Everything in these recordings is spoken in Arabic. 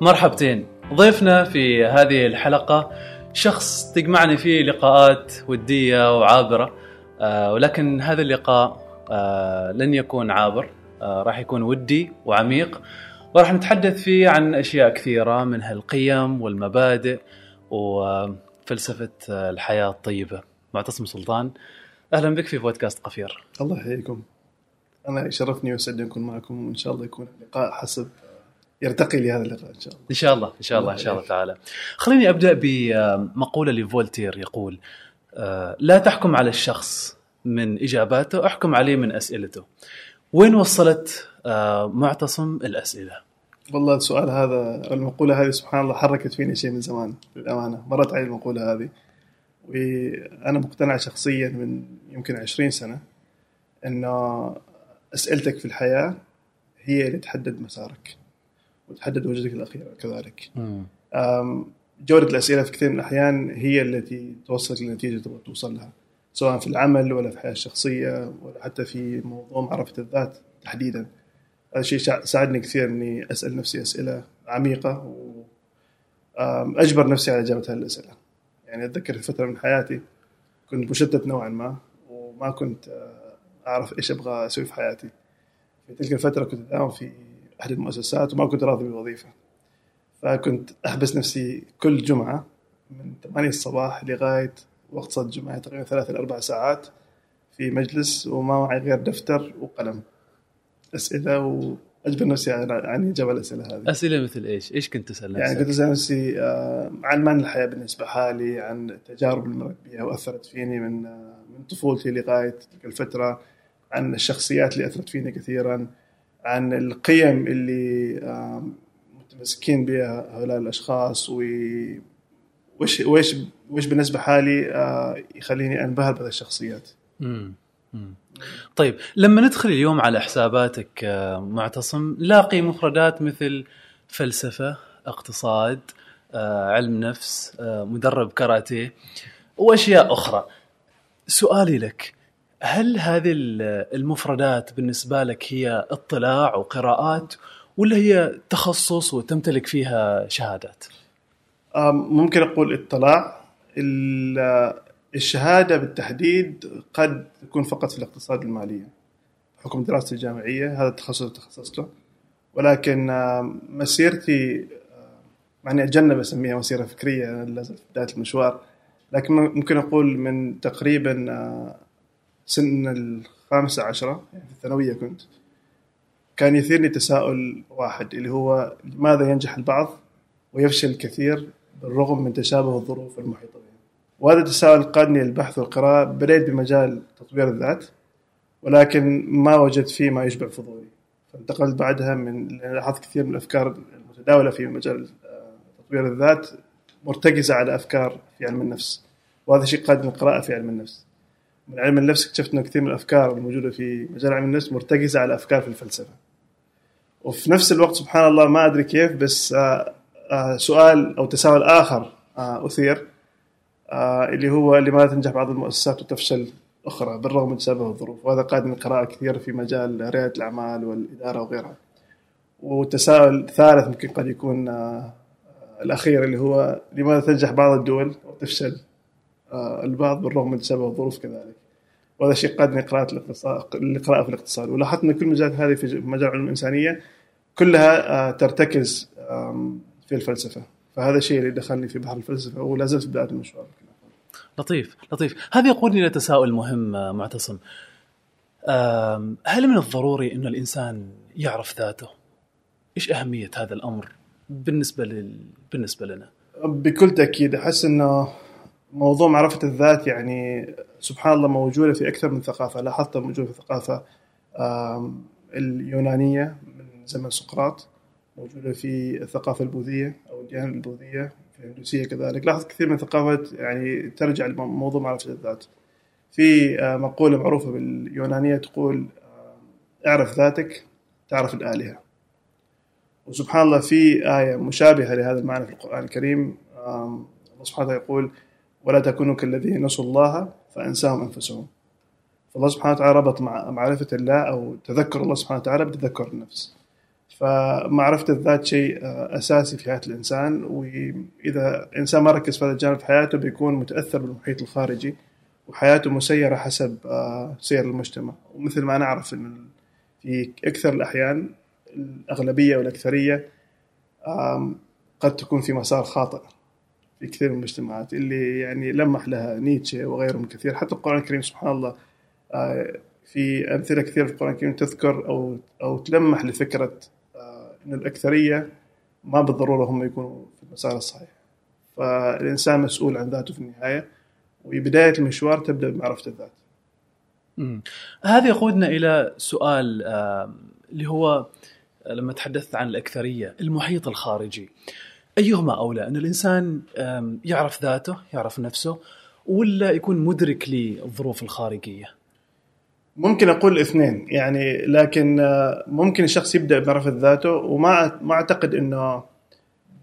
مرحبتين. ضيفنا في هذه الحلقة شخص تجمعني فيه لقاءات ودية وعابرة آه، ولكن هذا اللقاء آه، لن يكون عابر آه، راح يكون ودي وعميق وراح نتحدث فيه عن أشياء كثيرة منها القيم والمبادئ وفلسفة الحياة الطيبة. معتصم سلطان أهلا بك في بودكاست قفير. الله يحييكم. أنا يشرفني ويسعدني أكون معكم وإن شاء الله يكون اللقاء حسب يرتقي لهذا اللقاء إن شاء الله. إن شاء الله إن شاء الله إن شاء الله تعالى. خليني أبدأ بمقولة لفولتير يقول آه، لا تحكم على الشخص من إجاباته أحكم عليه من أسئلته. وين وصلت آه، معتصم الأسئلة؟ والله السؤال هذا المقولة هذه سبحان الله حركت فيني شيء من زمان للأمانة. مرت علي المقولة هذه. وأنا مقتنع شخصيا من يمكن عشرين سنة أنه أسئلتك في الحياة هي اللي تحدد مسارك. وتحدد وجهتك الأخيرة كذلك أم، جودة الأسئلة في كثير من الأحيان هي التي توصلك لنتيجة تبغى توصل لها سواء في العمل ولا في الحياة الشخصية ولا حتى في موضوع معرفة الذات تحديدا هذا الشيء ساعدني كثير إني أسأل نفسي أسئلة عميقة واجبر نفسي على إجابة هذه الأسئلة. يعني أتذكر في فترة من حياتي كنت مشتت نوعا ما وما كنت آه، أعرف إيش أبغى أسوي في حياتي. في تلك الفترة كنت أداوم في أحد المؤسسات وما كنت راضي بالوظيفة. فكنت أحبس نفسي كل جمعة من 8 الصباح لغاية وقت صلاه الجمعه تقريبا ثلاث إلى أربع ساعات في مجلس وما معي غير دفتر وقلم. أسئلة وأجبر نفسي عن اجابه الأسئلة هذه. أسئلة مثل إيش؟ إيش كنت تسأل يعني كنت نفسك؟ أسأل نفسي آه، عن معنى الحياة بالنسبة حالي، عن التجارب اللي مرت بها واثرت فيني من آه، من طفولتي لغاية تلك الفترة، عن الشخصيات اللي أثرت فيني كثيرا، عن القيم اللي آه، متمسكين بها هؤلاء الأشخاص وش وش وش بالنسبة حالي آه، يخليني أنبهر بهذه الشخصيات. طيب لما ندخل اليوم على حساباتك آه، معتصم لاقي مفردات مثل فلسفة اقتصاد علم نفس مدرب كاراتيه وأشياء أخرى. سؤالي لك هل هذه ال- المفردات بالنسبة لك هي اطلاع وقراءات ولا هي تخصص وتمتلك فيها شهادات؟ ممكن أقول اطلاع. ال- الشهادة بالتحديد قد تكون فقط في الاقتصاد المالية بحكم دراستي الجامعية هذا التخصص اللي تخصصت له ولكن مسيرتي آم، مع اني اتجنب أسميها مسيرة فكرية أنا لا زلت في بدايه المشوار. لكن ممكن أقول من تقريبا سن الخامسة عشرة يعني في الثانوية كنت كان يثيرني تساؤل واحد اللي هو لماذا ينجح البعض ويفشل الكثير بالرغم من تشابه الظروف المحيطة بهم؟ وهذا التساؤل قادني للبحث والقراءة بدأت بمجال تطوير الذات ولكن ما وجدت فيه ما يشبع فضولي. فانتقلت بعدها من لاحظت كثير من الأفكار المتداولة في مجال آه، تطوير الذات مرتكزة على أفكار في علم النفس وهذا شيء قادني للقراءة في علم النفس. من علم النفس اكتشفت انه كثير من الأفكار الموجودة في مجال علم النفس مرتكزة على افكار في الفلسفة. وفي نفس الوقت سبحان الله ما أدري كيف بس آه، آه، سؤال أو تساؤل آخر آه، أثير اللي هو لماذا تنجح بعض المؤسسات وتفشل أخرى بالرغم من تشابه الظروف وهذا قادني القراءه كثير في مجال ريادة الأعمال والإدارة وغيرها. وتساؤل ثالث ممكن قد يكون الأخير اللي هو لماذا تنجح بعض الدول وتفشل البعض بالرغم من تشابه الظروف كذلك. وهذا الشيء قادني قراءة الاقتصاد القراءة في الاقتصاد. ولاحظت أن كل المجالات هذه في مجال علوم الإنسانية كلها آه، ترتكز في الفلسفة. فهذا الشيء اللي دخلني في بحر الفلسفة ولا زلت في بداية المشوار. لطيف لطيف. هذا يقودني إلى تساؤل مهم آه، معتصم. هل من الضروري أن الإنسان يعرف ذاته؟ إيش أهمية هذا الأمر بالنسبة لل... بالنسبة لنا؟ بكل تأكيد أحس أنه موضوع معرفة الذات يعني سبحان الله موجودة في أكثر من ثقافة. لاحظتها موجودة في الثقافة اليونانية من زمن سقراط موجودة في الثقافة البوذية أو الديانة البوذية في الهندوسية كذلك. لاحظت كثير من الثقافات يعني ترجع لموضوع معرفة الذات. في آه، مقولة معروفة باليونانية تقول اعرف ذاتك تعرف الآلهة. وسبحان الله في آية مشابهة لهذا المعنى في القرآن الكريم الله سبحانه وتعالى يقول ولا تكونوا كالذين نسوا الله فأنساهم أنفسهم. فالله سبحانه وتعالى ربط مع معرفة الله أو تذكر الله سبحانه وتعالى بتذكر النفس. فمعرفة الذات شيء آه، أساسي في حياة الإنسان وإذا الإنسان ما ركز في هذا الجانب في حياته بيكون متأثر بالمحيط الخارجي وحياته مسيرة حسب آه، سير المجتمع. ومثل ما نعرف أن في أكثر الأحيان الأغلبية والأكثرية آم، قد تكون في مسار خاطئ. في كثير من المجتمعات اللي يعني لمح لها نيتشه وغيرهم كثير. حتى القرآن الكريم سبحان الله آه، في أمثلة كثير في القرآن الكريم تذكر أو أو تلمح لفكرة آه، أن الأكثرية ما بالضرورة هم يكونوا في المسار الصحيح. فالإنسان مسؤول عن ذاته في النهاية وبداية المشوار تبدأ بمعرفة الذات. هذا يقودنا إلى سؤال اللي هو لما تحدثت عن الأكثرية المحيط الخارجي. أيهما أولى؟ أن الإنسان يعرف ذاته يعرف نفسه ولا يكون مدرك للظروف الخارجية؟ ممكن أقول الاثنين يعني لكن آه، ممكن الشخص يبدأ بمعرفة ذاته وما ما أعتقد إنه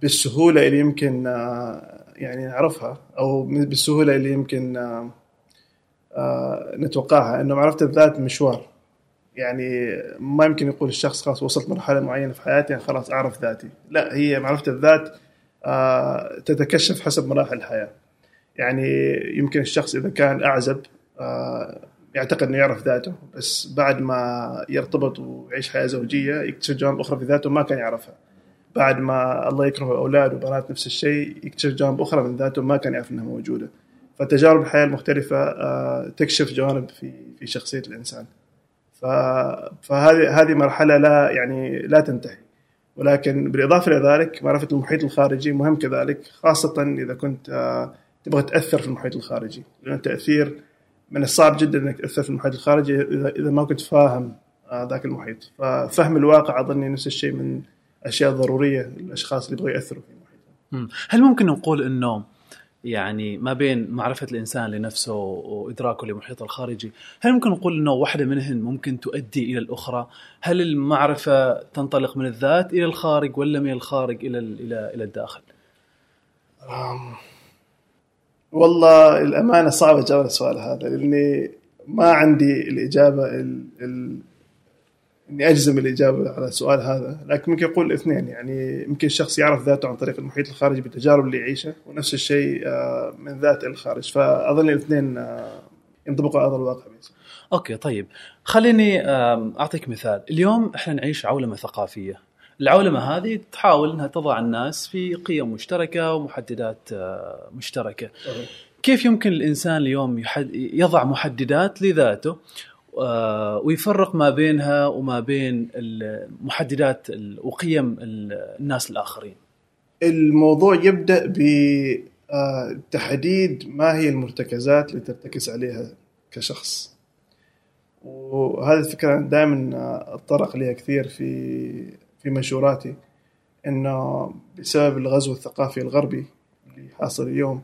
بالسهولة اللي يمكن آه، يعني نعرفها أو بالسهولة اللي يمكن آه، نتوقعها إنه معرفة الذات مشوار. يعني ما يمكن يقول الشخص خلاص وصلت مرحلة معينة في حياتي يعني خلاص أعرف ذاتي. لا هي معرفة الذات تتكشف حسب مراحل الحياة. يعني يمكن الشخص إذا كان أعزب آه، يعتقد إنه يعرف ذاته بس بعد ما يرتبط ويعيش حياة زوجية يكتشف جوانب أخرى في ذاته ما كان يعرفها. بعد ما الله يكرمه أولاد وبنات نفس الشيء يكتشف جوانب أخرى من ذاته ما كان يعرف إنها موجودة. فتجارب الحياة المختلفة آه، تكشف جوانب في في شخصية الإنسان. فهذه هذه مرحلة لا يعني لا تنتهي. ولكن بالإضافة إلى ذلك معرفة المحيط الخارجي مهم كذلك خاصة إذا كنت آه، تبغى تأثر في المحيط الخارجي. لأن التأثير من الصعب جدا إنك تأثر في المحيط الخارجي إذا ما كنت فاهم آه، ذاك المحيط. ففهم الواقع أظني نفس الشيء من الاشياء الضروريه للأشخاص اللي يبغوا يأثروا في المحيط. هل ممكن نقول إنه يعني ما بين معرفة الإنسان لنفسه وإدراكه لمحيطه الخارجي هل ممكن نقول أنه واحدة منهن ممكن تؤدي إلى الأخرى؟ هل المعرفة تنطلق من الذات إلى الخارج ولا من الخارج إلى إلى إلى الداخل؟ والله الأمانة صعب أجاوب على السؤال هذا لأني ما عندي الإجابة ال... ال... إني أجزم الإجابة على السؤال هذا لكن ممكن أقول الاثنين يعني يمكن الشخص يعرف ذاته عن طريق المحيط الخارجي بالتجارب اللي يعيشها ونفس الشيء آه، من ذات الخارج. فأظن الاثنين آه، ينطبقوا على هذا الواقع بس. أوكي طيب. خليني آم، أعطيك مثال. اليوم إحنا نعيش عولمة ثقافية. العولمة هذه تحاول أنها تضع الناس في قيم مشتركة ومحددات آه، مشتركة. كيف يمكن الإنسان اليوم يحد يضع محددات لذاته ويفرق ما بينها وما بين المحددات ال- وقيم ال- الناس الآخرين. الموضوع يبدأ بتحديد ما هي المرتكزات اللي ترتكز عليها كشخص. وهذه الفكرة دائما أتطرق لها كثير في في منشوراتي إنه بسبب الغزو الثقافي الغربي اللي حاصل اليوم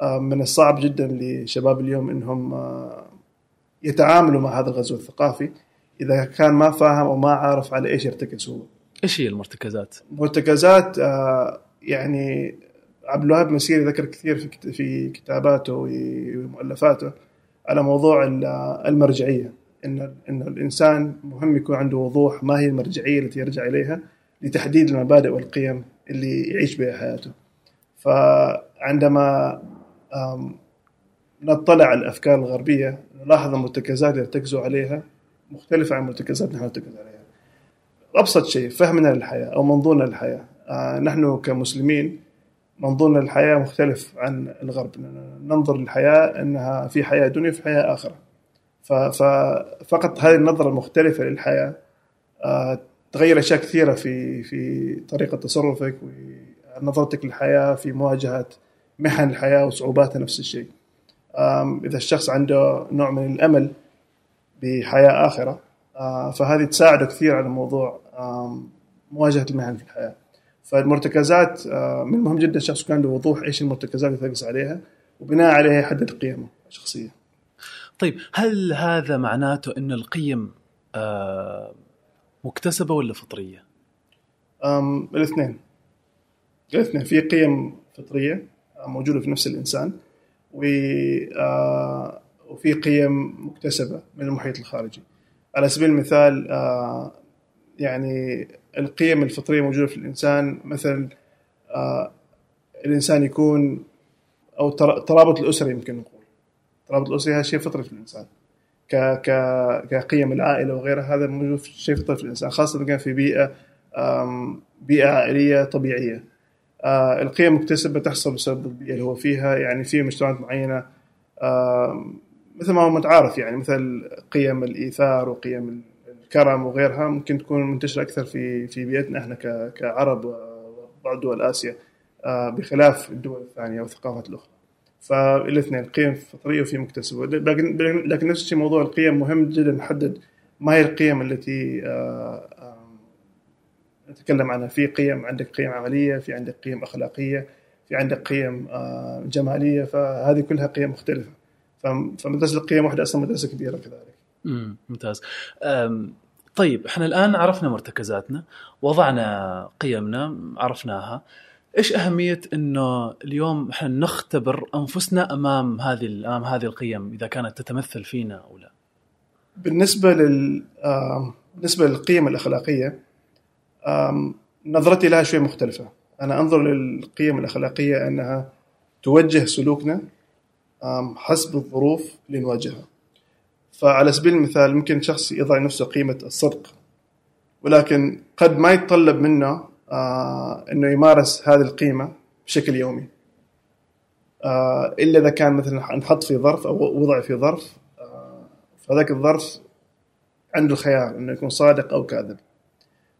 آه، من الصعب جدا لشباب اليوم إنهم آه، يتعاملوا مع هذا الغزو الثقافي إذا كان ما فاهم أو ما عارف على إيش يرتكز هو إيش هي المرتكزات؟ مرتكزات آه، يعني عبد الوهاب مسيري ذكر كثير في في كتاباته ومؤلفاته على موضوع ال- المرجعية إن إن الإنسان مهم يكون عنده وضوح ما هي المرجعية التي يرجع إليها لتحديد المبادئ والقيم اللي يعيش بها حياته. فعندما نطلع على الأفكار الغربية نلاحظ المرتكزات اللي يرتكزوا عليها مختلفه عن المرتكزات نحن نرتكز عليها. أبسط شيء فهمنا للحياة أو منظورنا للحياة. آه، نحن كمسلمين منظورنا للحياة مختلف عن الغرب. ننظر للحياة أنها في حياة دنيا وفي حياة آخرة. ففقط هذه النظرة المختلفة للحياة آه، تغير أشياء كثيرة في في طريقة تصرفك ونظرتك للحياة في مواجهة محن الحياة وصعوباتها نفس الشيء. إذا الشخص عنده نوع من الأمل بحياة آخرة آه، فهذه تساعده كثير على موضوع مواجهة المهن في الحياة. فالمرتكزات آه، من المهم جدا الشخص يكون عنده وضوح إيش المرتكزات اللي يركز عليها وبناء عليها يحدد قيمه الشخصية. طيب هل هذا معناته إن القيم آه، مكتسبة ولا فطرية؟ الاثنين. الاثنين في قيم فطرية موجودة في نفس الإنسان. وفي قيم مكتسبة من المحيط الخارجي. على سبيل المثال يعني القيم الفطرية موجودة في الإنسان. مثلا الإنسان يكون أو تر- ترابط الاسري يمكن نقول. ترابط الاسري هذا شيء فطري في الإنسان. ك كقيم العائلة وغيرها هذا موجود شيء فطري في الإنسان خاصة كان في بيئة بيئة عائلية طبيعية. آه، القيم مكتسبة تحصل بسبب البيئة اللي هو فيها يعني في مجتمعات معينة آم، مثل ما هو متعارف يعني مثل قيم الإيثار وقيم الكرم وغيرها ممكن تكون منتشرة أكثر في في بيئتنا إحنا كعرب وبعض دول آسيا آه، بخلاف الدول الثانية والثقافات الأخرى. فالاثنين قيم فطريه وفي مكتسبه لكن لكن نفس الشيء موضوع القيم مهم جدا نحدد ما هي القيم التي آه، آه، نتكلم عنها. في قيم عندك قيم عملية في عندك قيم أخلاقية في عندك قيم آه، جمالية فهذه كلها قيم مختلفة. فم- فمدرسة القيم واحدة أصلا مدرسة كبيرة كذلك. امم ممتاز. أم، طيب إحنا الآن عرفنا مرتكزاتنا وضعنا قيمنا عرفناها. إيش أهمية إنه اليوم إحنا نختبر أنفسنا أمام هذه أمام هذه القيم إذا كانت تتمثل فينا أو لا؟ بالنسبة لل بالنسبة للقيم الأخلاقية نظرتي لها شوي مختلفة. أنا أنظر للقيم الأخلاقية أنها توجه سلوكنا حسب الظروف اللي نواجهها. فعلى سبيل المثال ممكن شخص يضع لنفسه قيمة الصدق ولكن قد ما يتطلب منه إنه يمارس هذه القيمة بشكل يومي. إلا إذا كان مثلا نحط في ظرف أو وضع في ظرف فذاك الظرف عنده الخيار إنه يكون صادق أو كاذب.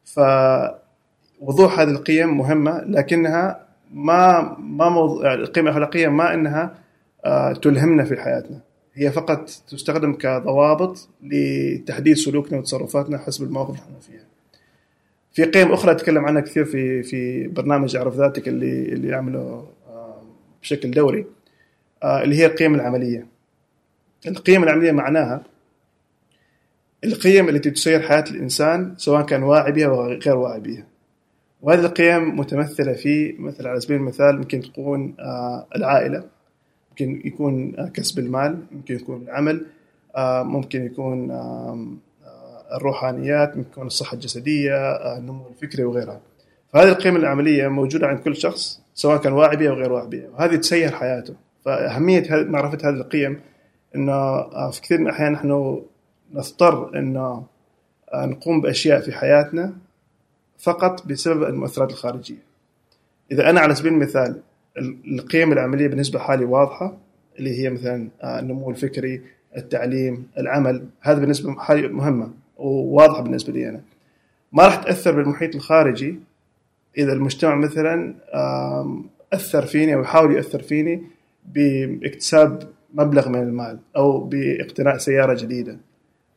فوضوح هذه القيم مهمة لكنها ما ما موضوع يعني القيمة الاخلاقيه ما إنها آه، تلهمنا في حياتنا. هي فقط تستخدم كضوابط لتحديد سلوكنا وتصرفاتنا حسب المواقف اللي إحنا فيها في قيم أخرى أتكلم عنها كثير في في برنامج أعرف ذاتك اللي اللي يعمله آه، بشكل دوري آه، اللي هي القيم العملية. القيم العملية معناها القيم التي تسير حياة الإنسان سواء كان واعي بها أو غير واعي بها. وهذه القيم متمثلة في مثل على سبيل المثال ممكن تكون آه، العائلة ممكن يكون آه، كسب المال ممكن يكون العمل آه، ممكن يكون الروحانيات ممكن يكون الصحة الجسدية النمو الفكري وغيرها. فهذه القيم العملية موجودة عند كل شخص سواء كان واعي بها أو غير واعي بها وهذه تسير حياته. فأهمية معرفة هذه القيم آه، في كثير من الأحيان نحن نضطر أنه آه، نقوم بأشياء في حياتنا فقط بسبب المؤثرات الخارجية. إذا أنا على سبيل المثال ال- القيم العملية بالنسبة حالي واضحة اللي هي مثلا آه، النمو الفكري التعليم العمل هذا بالنسبة حالي مهمة وواضحة بالنسبة لي أنا. ما راح تأثر بالمحيط الخارجي إذا المجتمع مثلا أثر فيني أو يحاول يأثر فيني باكتساب مبلغ من المال أو باقتناء سيارة جديدة.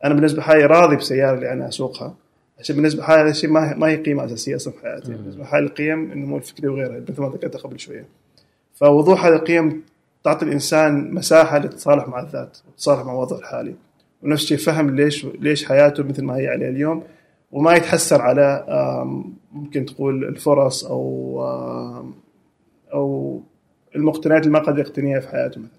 أنا بالنسبة حالي راضي بالسيارة اللي أنا أسوقها. عشان بالنسبة حالي هذا الشيء ما ما هي قيمة أساسية أصلا في حياتي. بالنسبة حالي القيم النمو الفكري وغيرها مثل ما ذكرت قبل شوية. فوضوح هذه القيم تعطي الإنسان مساحة للتصالح مع الذات والتصالح مع الوضع الحالي. ونفس الشيء فهم ليش ليش حياته مثل ما هي عليها اليوم وما يتحسر على ممكن تقول الفرص أو أو المقتنيات اللي ما قد يقتنيها في حياته مثلا.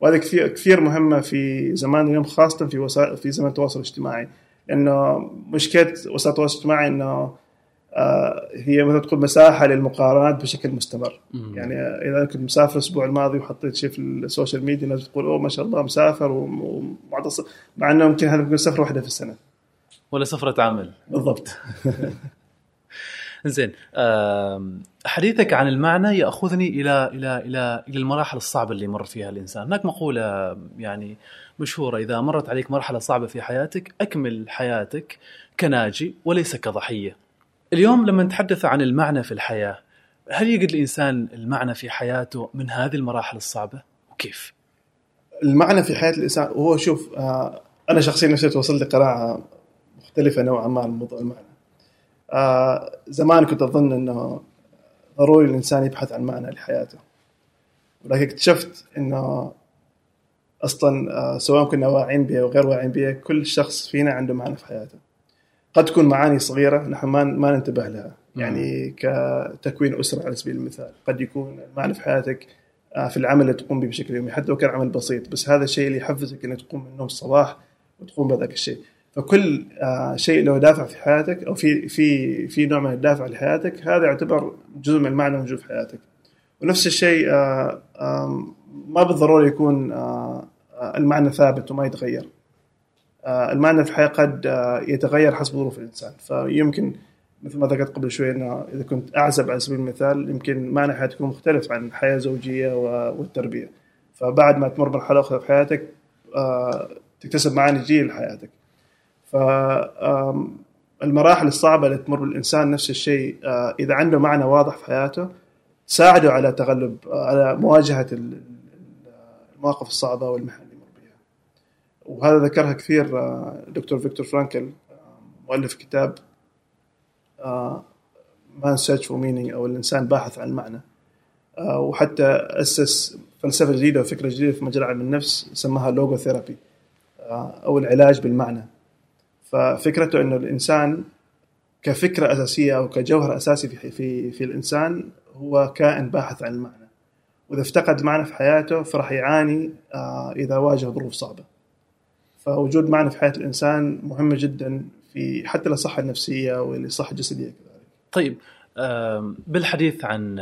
وهذا كثير كثير مهمة في زمان اليوم خاصة في وسائل في زمن التواصل الاجتماعي. لأنه مشكلة وسائل التواصل الاجتماعي إنه آه، هي مثل تقول مساحة للمقارنات بشكل مستمر. يعني إذا كنت مسافر الأسبوع الماضي وحطيت شيء في ال social media الناس تقول أوه ما شاء الله مسافر ومعتصم مع إنه ممكن هذا ممكن سفره واحدة في السنة. ولا سفرة عمل. بالضبط. زين حديثك عن المعنى يأخذني إلى إلى إلى إلى المراحل الصعبة اللي يمر فيها الإنسان، هناك مقولة يعني مشهورة إذا مرت عليك مرحلة صعبة في حياتك أكمل حياتك كناجي وليس كضحية. اليوم لما نتحدث عن المعنى في الحياة هل يجد الإنسان المعنى في حياته من هذه المراحل الصعبة؟ وكيف؟ المعنى في حياة الإنسان هو شوف آه، أنا شخصيا نفسي توصل لي قناعه مختلفة نوعا ما عن موضوع المعنى آه، زمان كنت أظن إنه ضروري الإنسان يبحث عن معنى لحياته. ولكن اكتشفت إنه أصلا آه، سواء كنا واعيين بها أو غير واعيين بها كل شخص فينا عنده معنى في حياته. قد تكون معاني صغيرة نحن ما ما ننتبه لها. يعني كتكوين أسرة على سبيل المثال. قد يكون المعنى في حياتك آه، في العمل اللي تقوم به بشكل يومي حتى لو كان عمل بسيط. بس هذا الشيء اللي يحفزك إنك تقوم من النوم الصباح وتقوم بهذاك الشيء. فكل آه، شيء له دافع في حياتك أو في في في نوع من الدافع لحياتك هذا يعتبر جزء من المعنى موجود في حياتك. ونفس الشيء آه، ما بالضرورة يكون آه، المعنى ثابت وما يتغير. المعنى في الحياة قد يتغير حسب ظروف الإنسان. فيمكن مثل ما ذكرت قبل شوي إنه إذا كنت أعزب على سبيل المثال يمكن معنى حياتك مختلف عن الحياة الزوجية والتربية. فبعد ما تمر مرحلة أخرى في حياتك تكتسب معاني جديده لحياتك. فالمراحل الصعبة اللي تمر بالانسان نفس الشيء آه، إذا عنده معنى واضح في حياته ساعده على تغلب على ال- المواقف الصعبة والمحن اللي يمر بها وهذا ذكرها كثير آه، دكتور فيكتور فرانكل آه، مؤلف كتاب Man's Search for Meaning أو الإنسان باحث عن المعنى وحتى أسس فلسفة جديدة وفكرة جديدة في مجال علم النفس سماها logotherapy أو العلاج بالمعنى. ففكرته إنه الإنسان كفكرة أساسية أو كجوهر أساسي في في في الإنسان هو كائن باحث عن المعنى. وإذا افتقد المعنى في حياته فراح يعاني آه، إذا واجه ظروف صعبة. فوجود معنى في حياة الإنسان مهمه جدا في حتى للصحه النفسيه وللصحه الجسديه كذلك. طيب بالحديث عن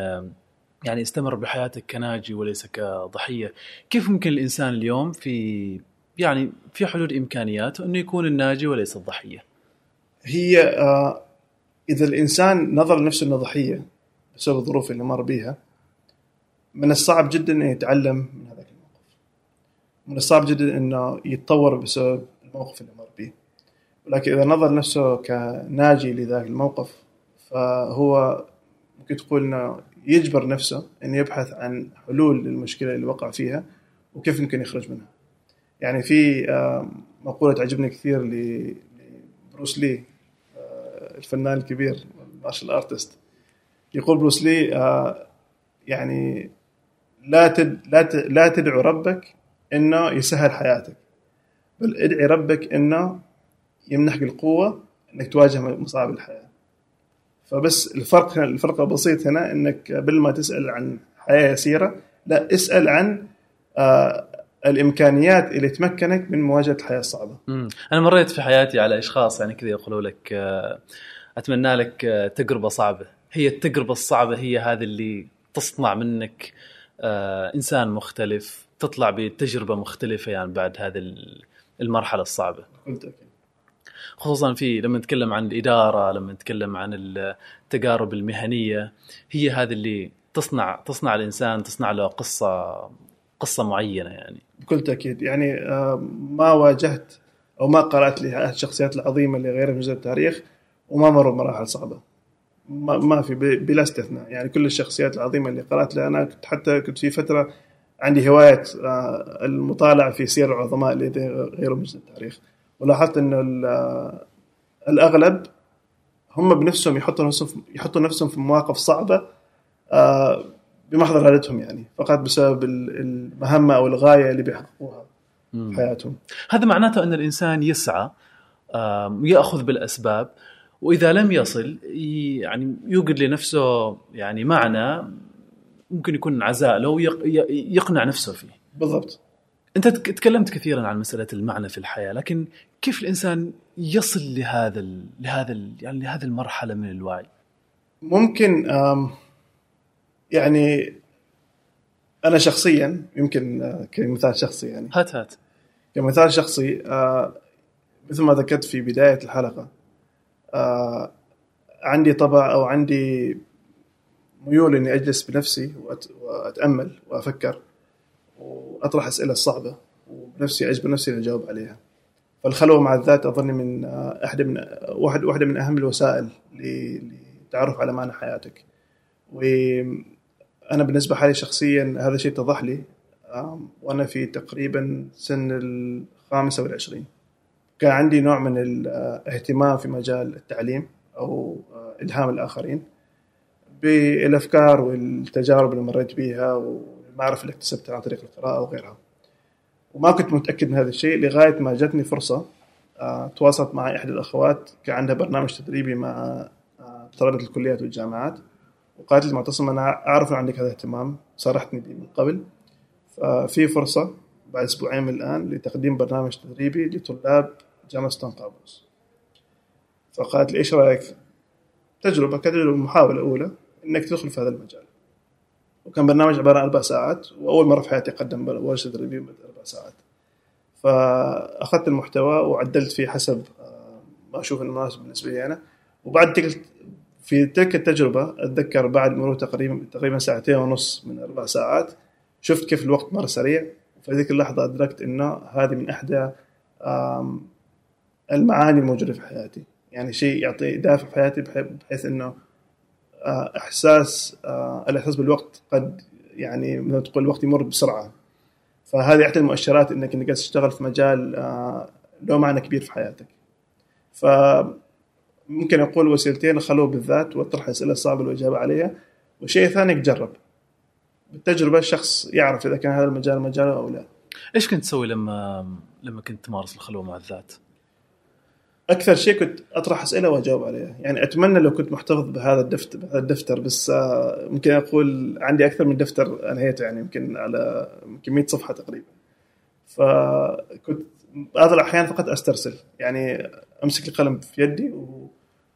يعني استمر بحياتك كناجي وليس كضحية، كيف ممكن الإنسان اليوم في يعني في حدود إمكانياته أنه يكون الناجي وليس الضحية؟ هي آه، إذا الإنسان نظر لنفسه إنه ضحية بسبب الظروف اللي مر بيها من الصعب جدا إنه يتعلم من هذاك الموقف. من الصعب جدا إنه يتطور بسبب الموقف اللي مر به ولكن إذا نظر نفسه كناجي لذاك الموقف فهو ممكن تقول إنه يجبر نفسه إنه يبحث عن حلول للمشكلة اللي وقع فيها وكيف يمكن يخرج منها. يعني في مقولة تعجبني كثير لبروس لي آه، الفنان الكبير ال martial artist يقول بروس لي آه، يعني لا تد لا لا تدعو ربك إنه يسهل حياتك بل ادعي ربك إنه يمنحك القوة إنك تواجه مصاعب الحياة. فبس الفرق هنا الفرق البسيط هنا إنك بدل ما تسأل عن حياة يسيرة لا اسأل عن آه الإمكانيات اللي تمكنك من مواجهة الحياة الصعبة مم. أنا مريت في حياتي على أشخاص يعني كذا يقولوا لك آه، أتمنى لك آه، تجربة صعبة، هي التجربة الصعبة هي هذه اللي تصنع منك آه، إنسان مختلف، تطلع بتجربة مختلفة يعني بعد هذه ال- المرحلة الصعبة. خصوصا في لما نتكلم عن الإدارة لما نتكلم عن التجارب المهنية هي هذه اللي تصنع تصنع الإنسان تصنع له قصة قصة معينة يعني. بكل تأكيد. يعني آه، ما واجهت أو ما قرأت لهذه الشخصيات العظيمة اللي غير من التاريخ وما مروا بمراحل صعبة. ما, في بلا استثناء. يعني كل الشخصيات العظيمة اللي قرأت لها أنا كنت حتى كنت في فترة عندي هوايه آه، المطالعة في سير العظماء اللي غير من التاريخ. ولاحظت إنه آه، الأغلب هم بنفسهم يحطوا نفسهم يحطوا نفسهم في مواقف صعبة بمحض ارادتهم يعني فقط بسبب ال- المهمة أو الغاية اللي بيحققوها في حياتهم هذا معناته أن الإنسان يسعى آم، وياخذ بالأسباب وإذا لم يصل يعني يوجد لنفسه يعني معنى ممكن يكون عزاء له يقنع نفسه فيه. بالضبط أنت تك- تكلمت كثيرا عن مسألة المعنى في الحياة لكن كيف الإنسان يصل لهذا ال لهذا ال يعني لهذه المرحلة من الوعي؟ ممكن يعني أنا شخصيا يمكن آه، كمثال شخصي يعني هات هات كمثال شخصي آه، مثل ما ذكرت في بداية الحلقة آه، عندي طبع أو عندي ميول إني أجلس بنفسي وأتأمل وأفكر وأطرح أسئلة صعبة وبنفسي اجبر نفسي اني أجاوب عليها. فالخلوه مع الذات أظني من احدى من واحد واحدة من أهم الوسائل للتعرف على معنى حياتك. وأنا بالنسبة حالي شخصيا هذا الشيء اتضح لي وأنا في تقريبا سن الخامسه والعشرين. كان عندي نوع من الاهتمام في مجال التعليم أو آه، إلهام الآخرين بالأفكار والتجارب اللي مريت بيها والمعرفة اللي اكتسبتها عن طريق القراءة وغيرها. وما كنت متأكد من هذا الشيء لغاية ما جتني فرصة آه، تواصلت مع إحدى الأخوات كان عندها برنامج تدريبي مع آه، طلبة الكليات والجامعات وقالت لي معتصم أنا أعرف إن عندك هذا الاهتمام. صارحتني به من قبل. ففي فرصة بعد أسبوعين من الآن لتقديم برنامج تدريبي لطلاب جامعة قابوس فقالت لي إيش رأيك؟ تجربة كتجربة محاولة أولى إنك تدخل في هذا المجال. وكان برنامج عبارة عن أربع ساعات وأول مرة في حياتي أقدم ورشه ريفيو أربع ساعات. فأخذت المحتوى وعدلت فيه حسب آه، ما أشوف إنه مناسب بالنسبة لي أنا. وبعد في تلك التجربة أتذكر بعد مرور تقريبا تقريبا ساعتين ونص من أربع ساعات شفت كيف الوقت مر سريع. في ذيك اللحظة أدركت انه هذه من إحدى المعاني الموجودة في حياتي. يعني شيء يعطي دافع في حياتي بحيث إنه آه، إحساس آه، الإحساس بالوقت قد يعني مثل تقول الوقت يمر بسرعة. فهذه إحدى المؤشرات إنك إنك تشتغل في مجال آه، له معنى كبير في حياتك. ف ممكن أقول وسيلتين الخلوه بالذات وطرح الاسئله الصعبه والاجابه عليها والشيء الثاني انك تجرب بالتجربة الشخص يعرف إذا كان هذا المجال مجاله أو لا. إيش كنت تسوي لما لما كنت تمارس الخلوة مع الذات؟ أكثر شيء كنت أطرح أسئلة وأجاوب عليها. يعني أتمنى لو كنت محتفظ بهذا الدفتر بهذا الدفتر بس آه، ممكن أقول عندي أكثر من دفتر أنهيته يعني يمكن على يمكن 100 صفحة تقريبا. فكنت بعض الأحيان فقط أسترسل. يعني أمسك القلم في يدي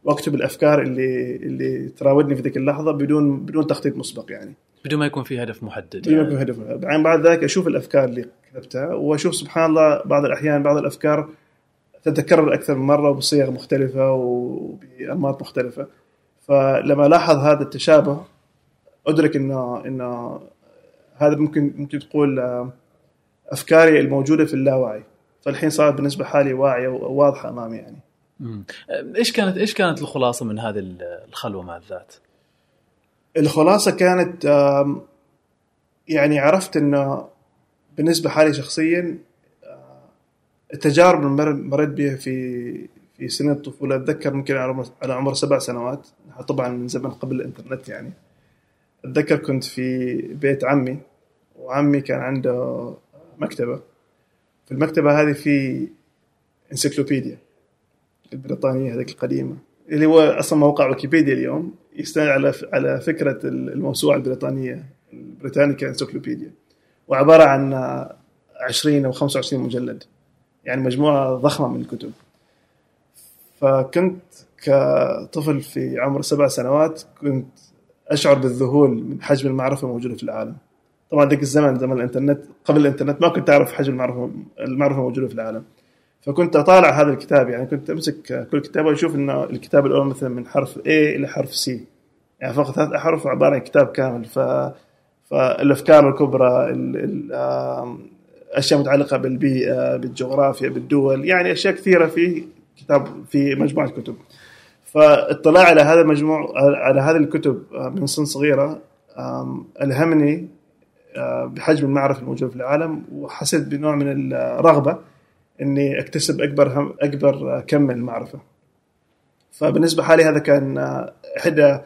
واكتب الأفكار اللي اللي تراودني في ذيك اللحظة بدون بدون تخطيط مسبق يعني. بدون ما يكون في هدف محدد بدون ما يكون هدف بعدين بعد ذلك أشوف الأفكار اللي كتبتها وأشوف سبحان الله بعض الأحيان بعض الأفكار تتكرر أكثر من مرة وبصيغ مختلفة وبأنماط مختلفة. فلما لاحظ هذا التشابه أدرك انه انه هذا ممكن ممكن تقول آه، أفكاري الموجودة في اللاوعي. فالحين صارت بالنسبة حالي واعية وواضحة أمامي يعني. إيش كانت إيش كانت الخلاصة من هذه الخلوة مع الذات؟ الخلاصة كانت يعني عرفت إنه بالنسبة حالي شخصيا التجارب اللي مريت بها في في سنين الطفولة أتذكر ممكن على عمر سبع سنوات طبعا من زمن قبل الإنترنت يعني. أتذكر كنت في بيت عمي وعمي كان عنده مكتبة. في المكتبة هذه في إنسيكلوبيديا. البريطانية هذيك القديمة. اللي هو أصلا موقع ويكيبيديا اليوم يستند على على فكرة الموسوعة البريطانية البريتانيكا انسيكلوبيديا. وعبارة عن 20 أو 25 مجلد. يعني مجموعة ضخمة من الكتب. فكنت كطفل في عمر سبع سنوات كنت أشعر بالذهول من حجم المعرفة الموجودة في العالم. طبعا ذاك الزمن زمن الإنترنت قبل الإنترنت ما كنت أعرف حجم المعرفة المعرفة الموجودة في العالم. فكنت أطالع هذا الكتاب يعني كنت أمسك كل كتاب وأشوف إنه الكتاب الأول مثلا من حرف A إلى حرف C. يعني فقط ثلاث احرف عبارة عن كتاب كامل. ف فالأفكار الكبرى أشياء متعلقة بالبيئة بالجغرافيا بالدول يعني أشياء كثيرة في كتاب في مجموعة كتب. فاطلاع على هذا المجموع على هذه الكتب من سن صغيرة ألهمني بحجم المعرفة الموجودة في العالم وحسيت بنوع من الرغبة إني أكتسب أكبر هم أكبر كم من المعرفة. فبالنسبة حالي هذا كان إحدى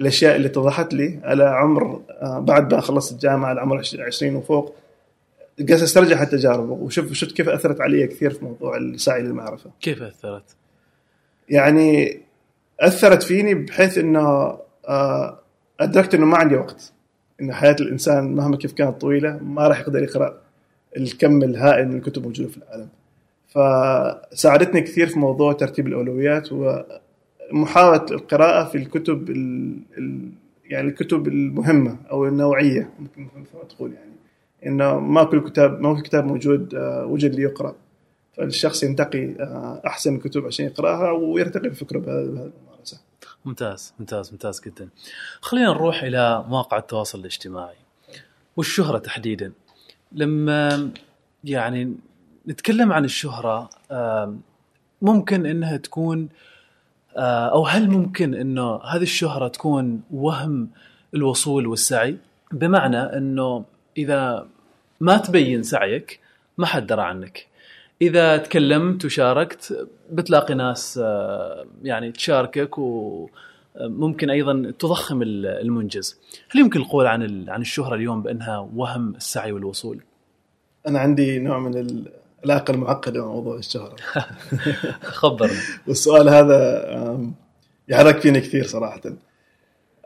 الأشياء اللي اتضحت لي على عمر بعد ما خلصت الجامعة على عمر 20 وفوق. قاعد استرجع التجارب وشوف شفت كيف أثرت علي كثير في موضوع السعي للمعرفة. كيف أثرت؟ يعني أثرت فيني بحيث إنه أدركت إنه ما عندي وقت. إن حياة الإنسان مهما كيف كانت طويلة ما راح يقدر يقرأ الكم الهائل من الكتب الموجودة في العالم. فساعدتني كثير في موضوع ترتيب الأولويات ومحاولة القراءة في الكتب ال يعني الكتب المهمة أو النوعية ممكن تقول يعني إنه ما كل كتاب ما كل كتاب موجود آه، وجد ليقرا فالشخص ينتقي آه، أحسن الكتب عشان يقرأها ويرتقي بفكره بهذه الممارسة. ممتاز ممتاز ممتاز جدا. خلينا نروح إلى مواقع التواصل الاجتماعي والشهرة تحديدا. لما يعني نتكلم عن الشهرة ممكن إنها تكون آه، أو هل ممكن إنه هذه الشهرة تكون وهم الوصول والسعي؟ بمعنى إنه إذا ما تبين سعيك ما حد درى عنك. إذا تكلمت وشاركت بتلاقي ناس آه، يعني تشاركك وممكن أيضا تضخم المنجز. هل يمكن القول عن عن الشهرة اليوم بأنها وهم السعي والوصول؟ أنا عندي نوع من العلاقة المعقدة مع موضوع الشهرة. خبرنا والسؤال هذا يحرك فيني كثير صراحة.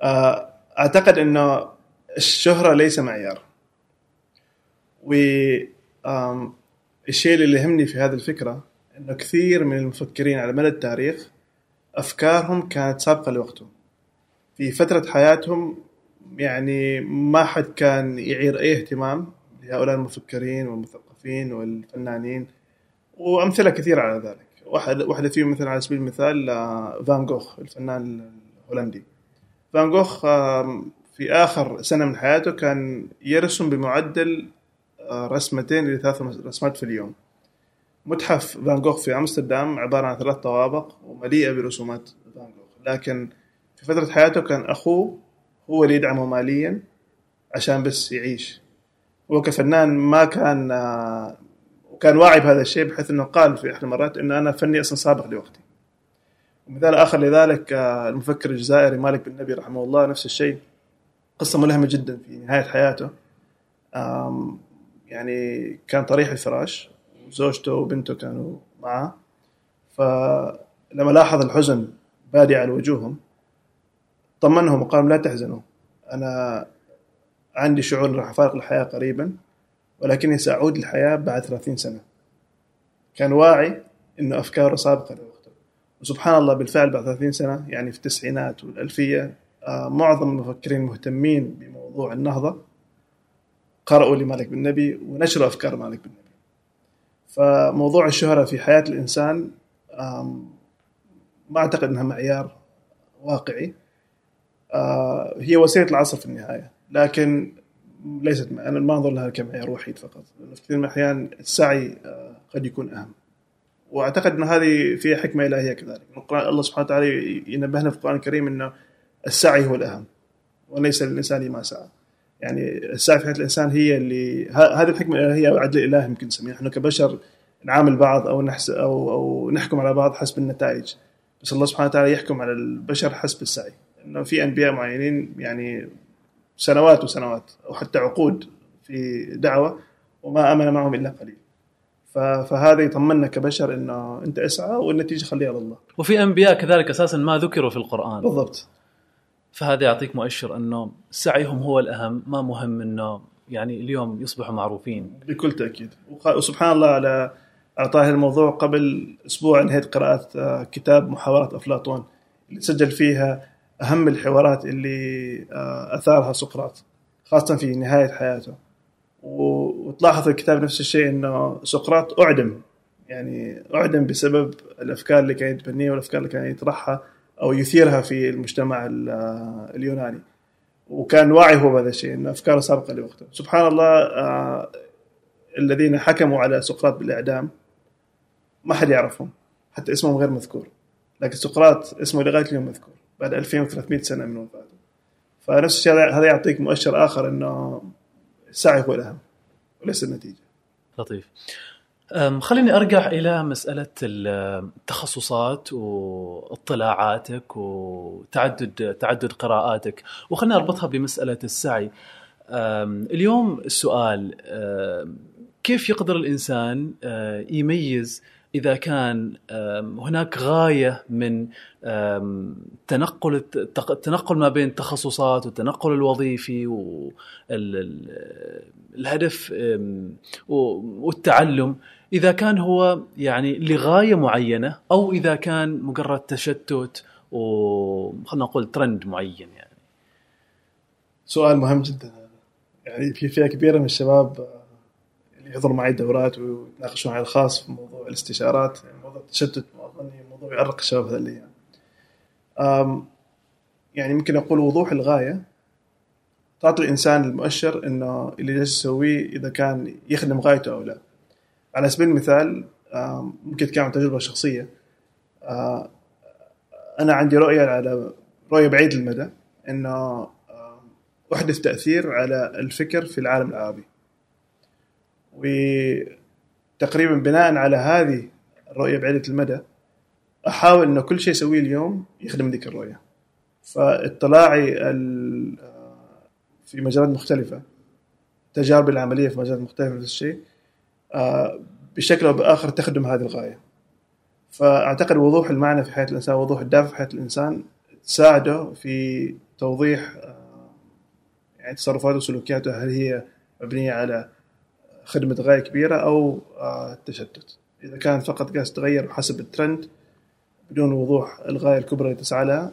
آه، أعتقد إنه الشهرة ليس معيار. والشيء اللي يهمني في هذه الفكرة إنه كثير من المفكرين على مدى التاريخ أفكارهم كانت سابقة لوقتهم. في فترة حياتهم يعني ما حد كان يعير أي اهتمام لهؤلاء المفكرين والمثقفين والفنانين وأمثلة كثيرة على ذلك. واحد واحدة فيهم مثلا على سبيل المثال آه، فان جوخ الفنان الهولندي. فان جوخ آم، في آخر سنة من حياته كان يرسم بمعدل آه، رسمتين إلى ثلاث رسمات في اليوم. متحف فان جوخ في أمستردام عبارة عن ثلاث طوابق ومليئة برسومات فان جوخ. لكن في فترة حياته كان أخوه هو اللي يدعمه ماليا عشان بس يعيش. هو كفنان ما كان وكان واعي بهذا الشيء بحيث إنه قال في احدى المرات إنه أنا فني أصلا سابق لوقتي. ومثال آخر لذلك آه، المفكر الجزائري مالك بن نبي رحمه الله نفس الشيء. قصة ملهمة جدا في نهاية حياته. يعني كان طريح الفراش وزوجته وبنته كانوا معه. فلما لاحظ الحزن بادي على وجوههم طمنهم وقال لا تحزنوا أنا عندي شعور راح افارق الحياة قريبا ولكني سأعود للحياة بعد 30 سنة. كان واعي إنه أفكاره سابقه لوقته. وسبحان الله بالفعل بعد 30 سنة يعني في التسعينات والألفية آه، معظم المفكرين مهتمين بموضوع النهضة قرأوا لمالك بن نبي ونشروا أفكار مالك بن نبي. فموضوع الشهرة في حياة الإنسان آم، ما أعتقد إنها معيار واقعي. آه، هي وسيلة العصر في النهاية. لكن ليست أنا ما انظر لها كمعيار وحيد فقط. في كثير من الأحيان السعي آه، قد يكون أهم. وأعتقد ان هذه فيها حكمة إلهية كذلك. الله سبحانه وتعالى ينبهنا في القرآن الكريم إنه السعي هو الأهم وليس للإنسان ما سعى. يعني السعي في حياة الإنسان هي اللي هذه الحكمة الإلهية أو العدل يمكن نسميها. نحن كبشر نعامل بعض أو نحس أو أو نحكم على بعض حسب النتائج. بس الله سبحانه وتعالى يحكم على البشر حسب السعي. إنه في أنبياء معينين يعني سنوات وسنوات أو حتى عقود في دعوة وما آمن معهم إلا قليل. فهذا يطمنا كبشر إنه أنت اسعى والنتيجة خليها الله. وفي أنبياء كذلك أساسا ما ذكروا في القرآن. بالضبط. فهذا يعطيك مؤشر إنه سعيهم هو الأهم ما مهم إنه يعني اليوم يصبحوا معروفين. بكل تأكيد. وسبحان الله على اعطاه الموضوع. قبل أسبوع انهيت قراءة آه، كتاب محاورات أفلاطون اللي سجل فيها أهم الحوارات اللي آه، أثارها سقراط خاصة في نهاية حياته. وتلاحظ الكتاب نفس الشيء إنه سقراط أعدم. يعني أعدم بسبب الأفكار اللي كان يتبنيها والأفكار اللي كان يطرحها أو يثيرها في المجتمع ال- آه، اليوناني. وكان واعي هو بهذا الشيء إنه أفكاره سابقة لوقته. سبحان الله آه، الذين حكموا على سقراط بالإعدام ما حد يعرفهم حتى اسمهم غير مذكور. لكن سقراط اسمه لغاية اليوم مذكور. بعد 2300 سنة من وفاته. فنفس الشيء هذا يعطيك مؤشر آخر إنه السعي هو الاهم وليس النتيجة. لطيف. خليني أرجع إلى مسألة التخصصات واطلاعاتك وتعدد تعدد قراءاتك وخلينا أربطها بمسألة السعي. اليوم السؤال كيف يقدر الإنسان أه، يميز إذا كان هناك غاية من تنقل الت- التنقل ما بين التخصصات والتنقل الوظيفي والهدف والتعلم. إذا كان هو يعني لغاية معينة أو إذا كان مجرد تشتت وخلنا نقول ترند معين يعني. سؤال مهم جدا. يعني في فئة كبيرة من الشباب يحضروا معي دورات ويتناقشون على الخاص في موضوع الاستشارات يعني موضوع التشتت اظني موضوع يعرق الشباب هذا الأيام آم، يعني ممكن أقول وضوح الغاية تعطي الإنسان المؤشر إنه اللي جالس يسويه إذا كان يخدم غايته أو لا. على سبيل المثال ممكن أتكلم عن تجربة شخصية. أنا عندي رؤية على رؤية بعيد المدى إنه أحدث تأثير على الفكر في العالم العربي. وتقريبا بناء على هذه الرؤية بعيدة المدى أحاول إنه كل شيء أسويه اليوم يخدم ذيك الرؤية. فاطلاعي في مجالات مختلفة تجاربي العملية في مجالات مختلفة نفس الشيء آه، بشكل أو بآخر تخدم هذه الغاية. فأعتقد وضوح المعنى في حياة الإنسان وضوح الدافع في حياة الإنسان تساعده في توضيح آه، يعني تصرفاته وسلوكياته هل هي مبنية على خدمة غاية كبيرة أو آه، تشتت إذا كانت فقط قاعد تتغير حسب الترند بدون وضوح الغاية الكبرى اللي تسعى لها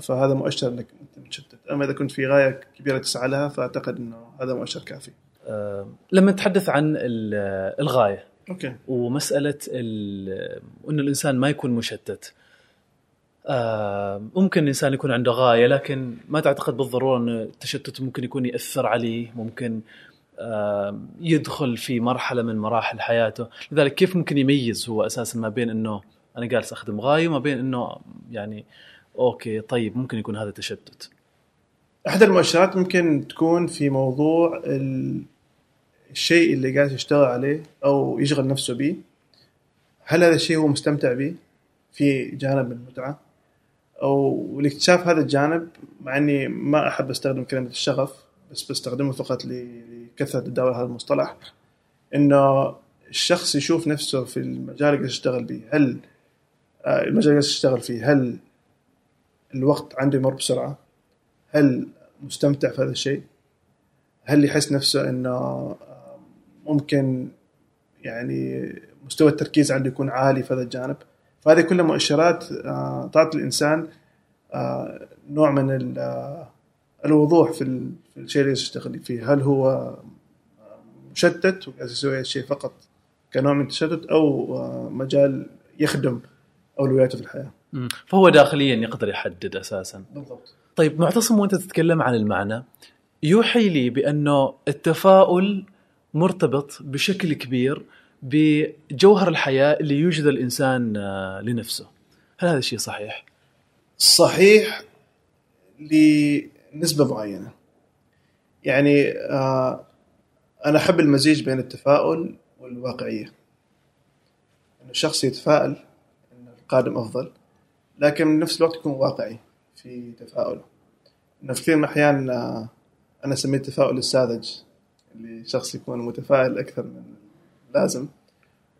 فهذا مؤشر إنك أنت متشتت. أما إذا كنت في غاية كبيرة تسعى لها فأعتقد إنه هذا مؤشر كافي. آه، لما نتحدث عن ال- الغاية okay. ومسألة ال- إنه الإنسان ما يكون مشتت آه، ممكن الانسان يكون عنده غاية لكن ما تعتقد بالضرورة ان التشتت ممكن يكون يأثر عليه ممكن يدخل في مرحلة من مراحل حياته. لذلك كيف ممكن يميز هو أساسا ما بين إنه أنا جالس أخدم غاية وما بين إنه يعني okay طيب ممكن يكون هذا تشتت. أحد المؤشرات ممكن تكون في موضوع ال- الشيء اللي قاعد يشتغل عليه أو يشغل نفسه به هل هذا الشيء هو مستمتع به في جانب من المتعة؟ أو لاكتشاف هذا الجانب مع إني ما أحب أستخدم كلمة الشغف بس بستخدمه فقط ل- لكثره تداول هذا المصطلح إنه الشخص يشوف نفسه في المجال اللي يشتغل به هل آه، المجال اللي يشتغل فيه هل الوقت عنده يمر بسرعة؟ هل مستمتع في هذا الشيء؟ هل يحس نفسه إنه آه، ممكن يعني مستوى التركيز عنده يكون عالي في هذا الجانب؟ فهذه كلها مؤشرات آه، تعطي الإنسان نوع من ال- الوضوح في ال- في الشيء اللي يشتغل فيه هل هو مشتت وقاعد يسوي الشيء فقط كنوع من التشتت أو مجال يخدم أولوياته في الحياة. فهو داخليا يقدر يحدد أساسا بالضبط طيب معتصم وأنت تتكلم عن المعنى يوحي لي بأنه التفاؤل مرتبط بشكل كبير بجوهر الحياة اللي يوجد الإنسان آه، لنفسه. هل هذا الشيء صحيح؟ صحيح لنسبة معينة يعني آه أنا أحب المزيج بين التفاؤل والواقعية. أن الشخص يتفائل أن القادم أفضل لكن بنفس الوقت يكون واقعي في تفاؤله. أنه في كثير من الأحيان آه أنا أسميه التفاؤل الساذج اللي شخص يكون متفائل أكثر من اللازم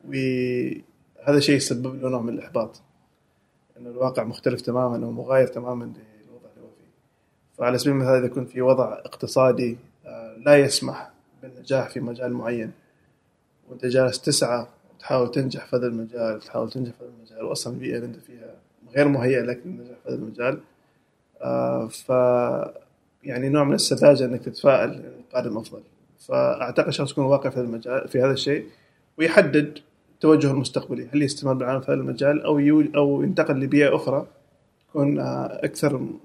وهذا شيء يسبب له نوع من الإحباط. إنه الواقع مختلف تماما أو مغاير تماما للوضع اللي هو فيه. فعلى سبيل المثال إذا كنت في وضع اقتصادي آه، لا يسمح بالنجاح في مجال معين وأنت جالس تسعى وتحاول تنجح في هذا المجال تحاول تنجح في هذا المجال واصلا البيئة اللي أنت فيها غير مهيئة لك للنجاح في هذا المجال آه، ف يعني نوع من السذاجة إنك تتفائل إن القادم افضل فأعتقد شخص يكون واقع في هذا المجال في هذا الشيء ويحدد توجهه المستقبلي هل يستمر بالعمل في هذا المجال أو يو أو ينتقل لبيئة أخرى تكون آه، ملا-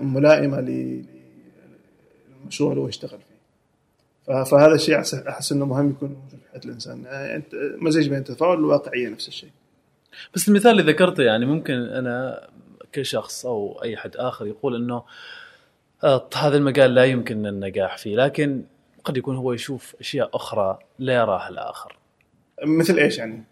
ملائمة للمشروع اللي هو يشتغل فيه فهذا الشيء أحس- أحس إنه مهم يكون موجود في حياة الإنسان أنت- مزيج بين التفاؤل والواقعية نفس الشيء بس المثال اللي ذكرته يعني ممكن أنا كشخص أو أي حد آخر يقول إنه آه، هذا المجال لا يمكن النجاح فيه لكن قد يكون هو يشوف أشياء أخرى لا يراها الآخر. مثل إيش يعني؟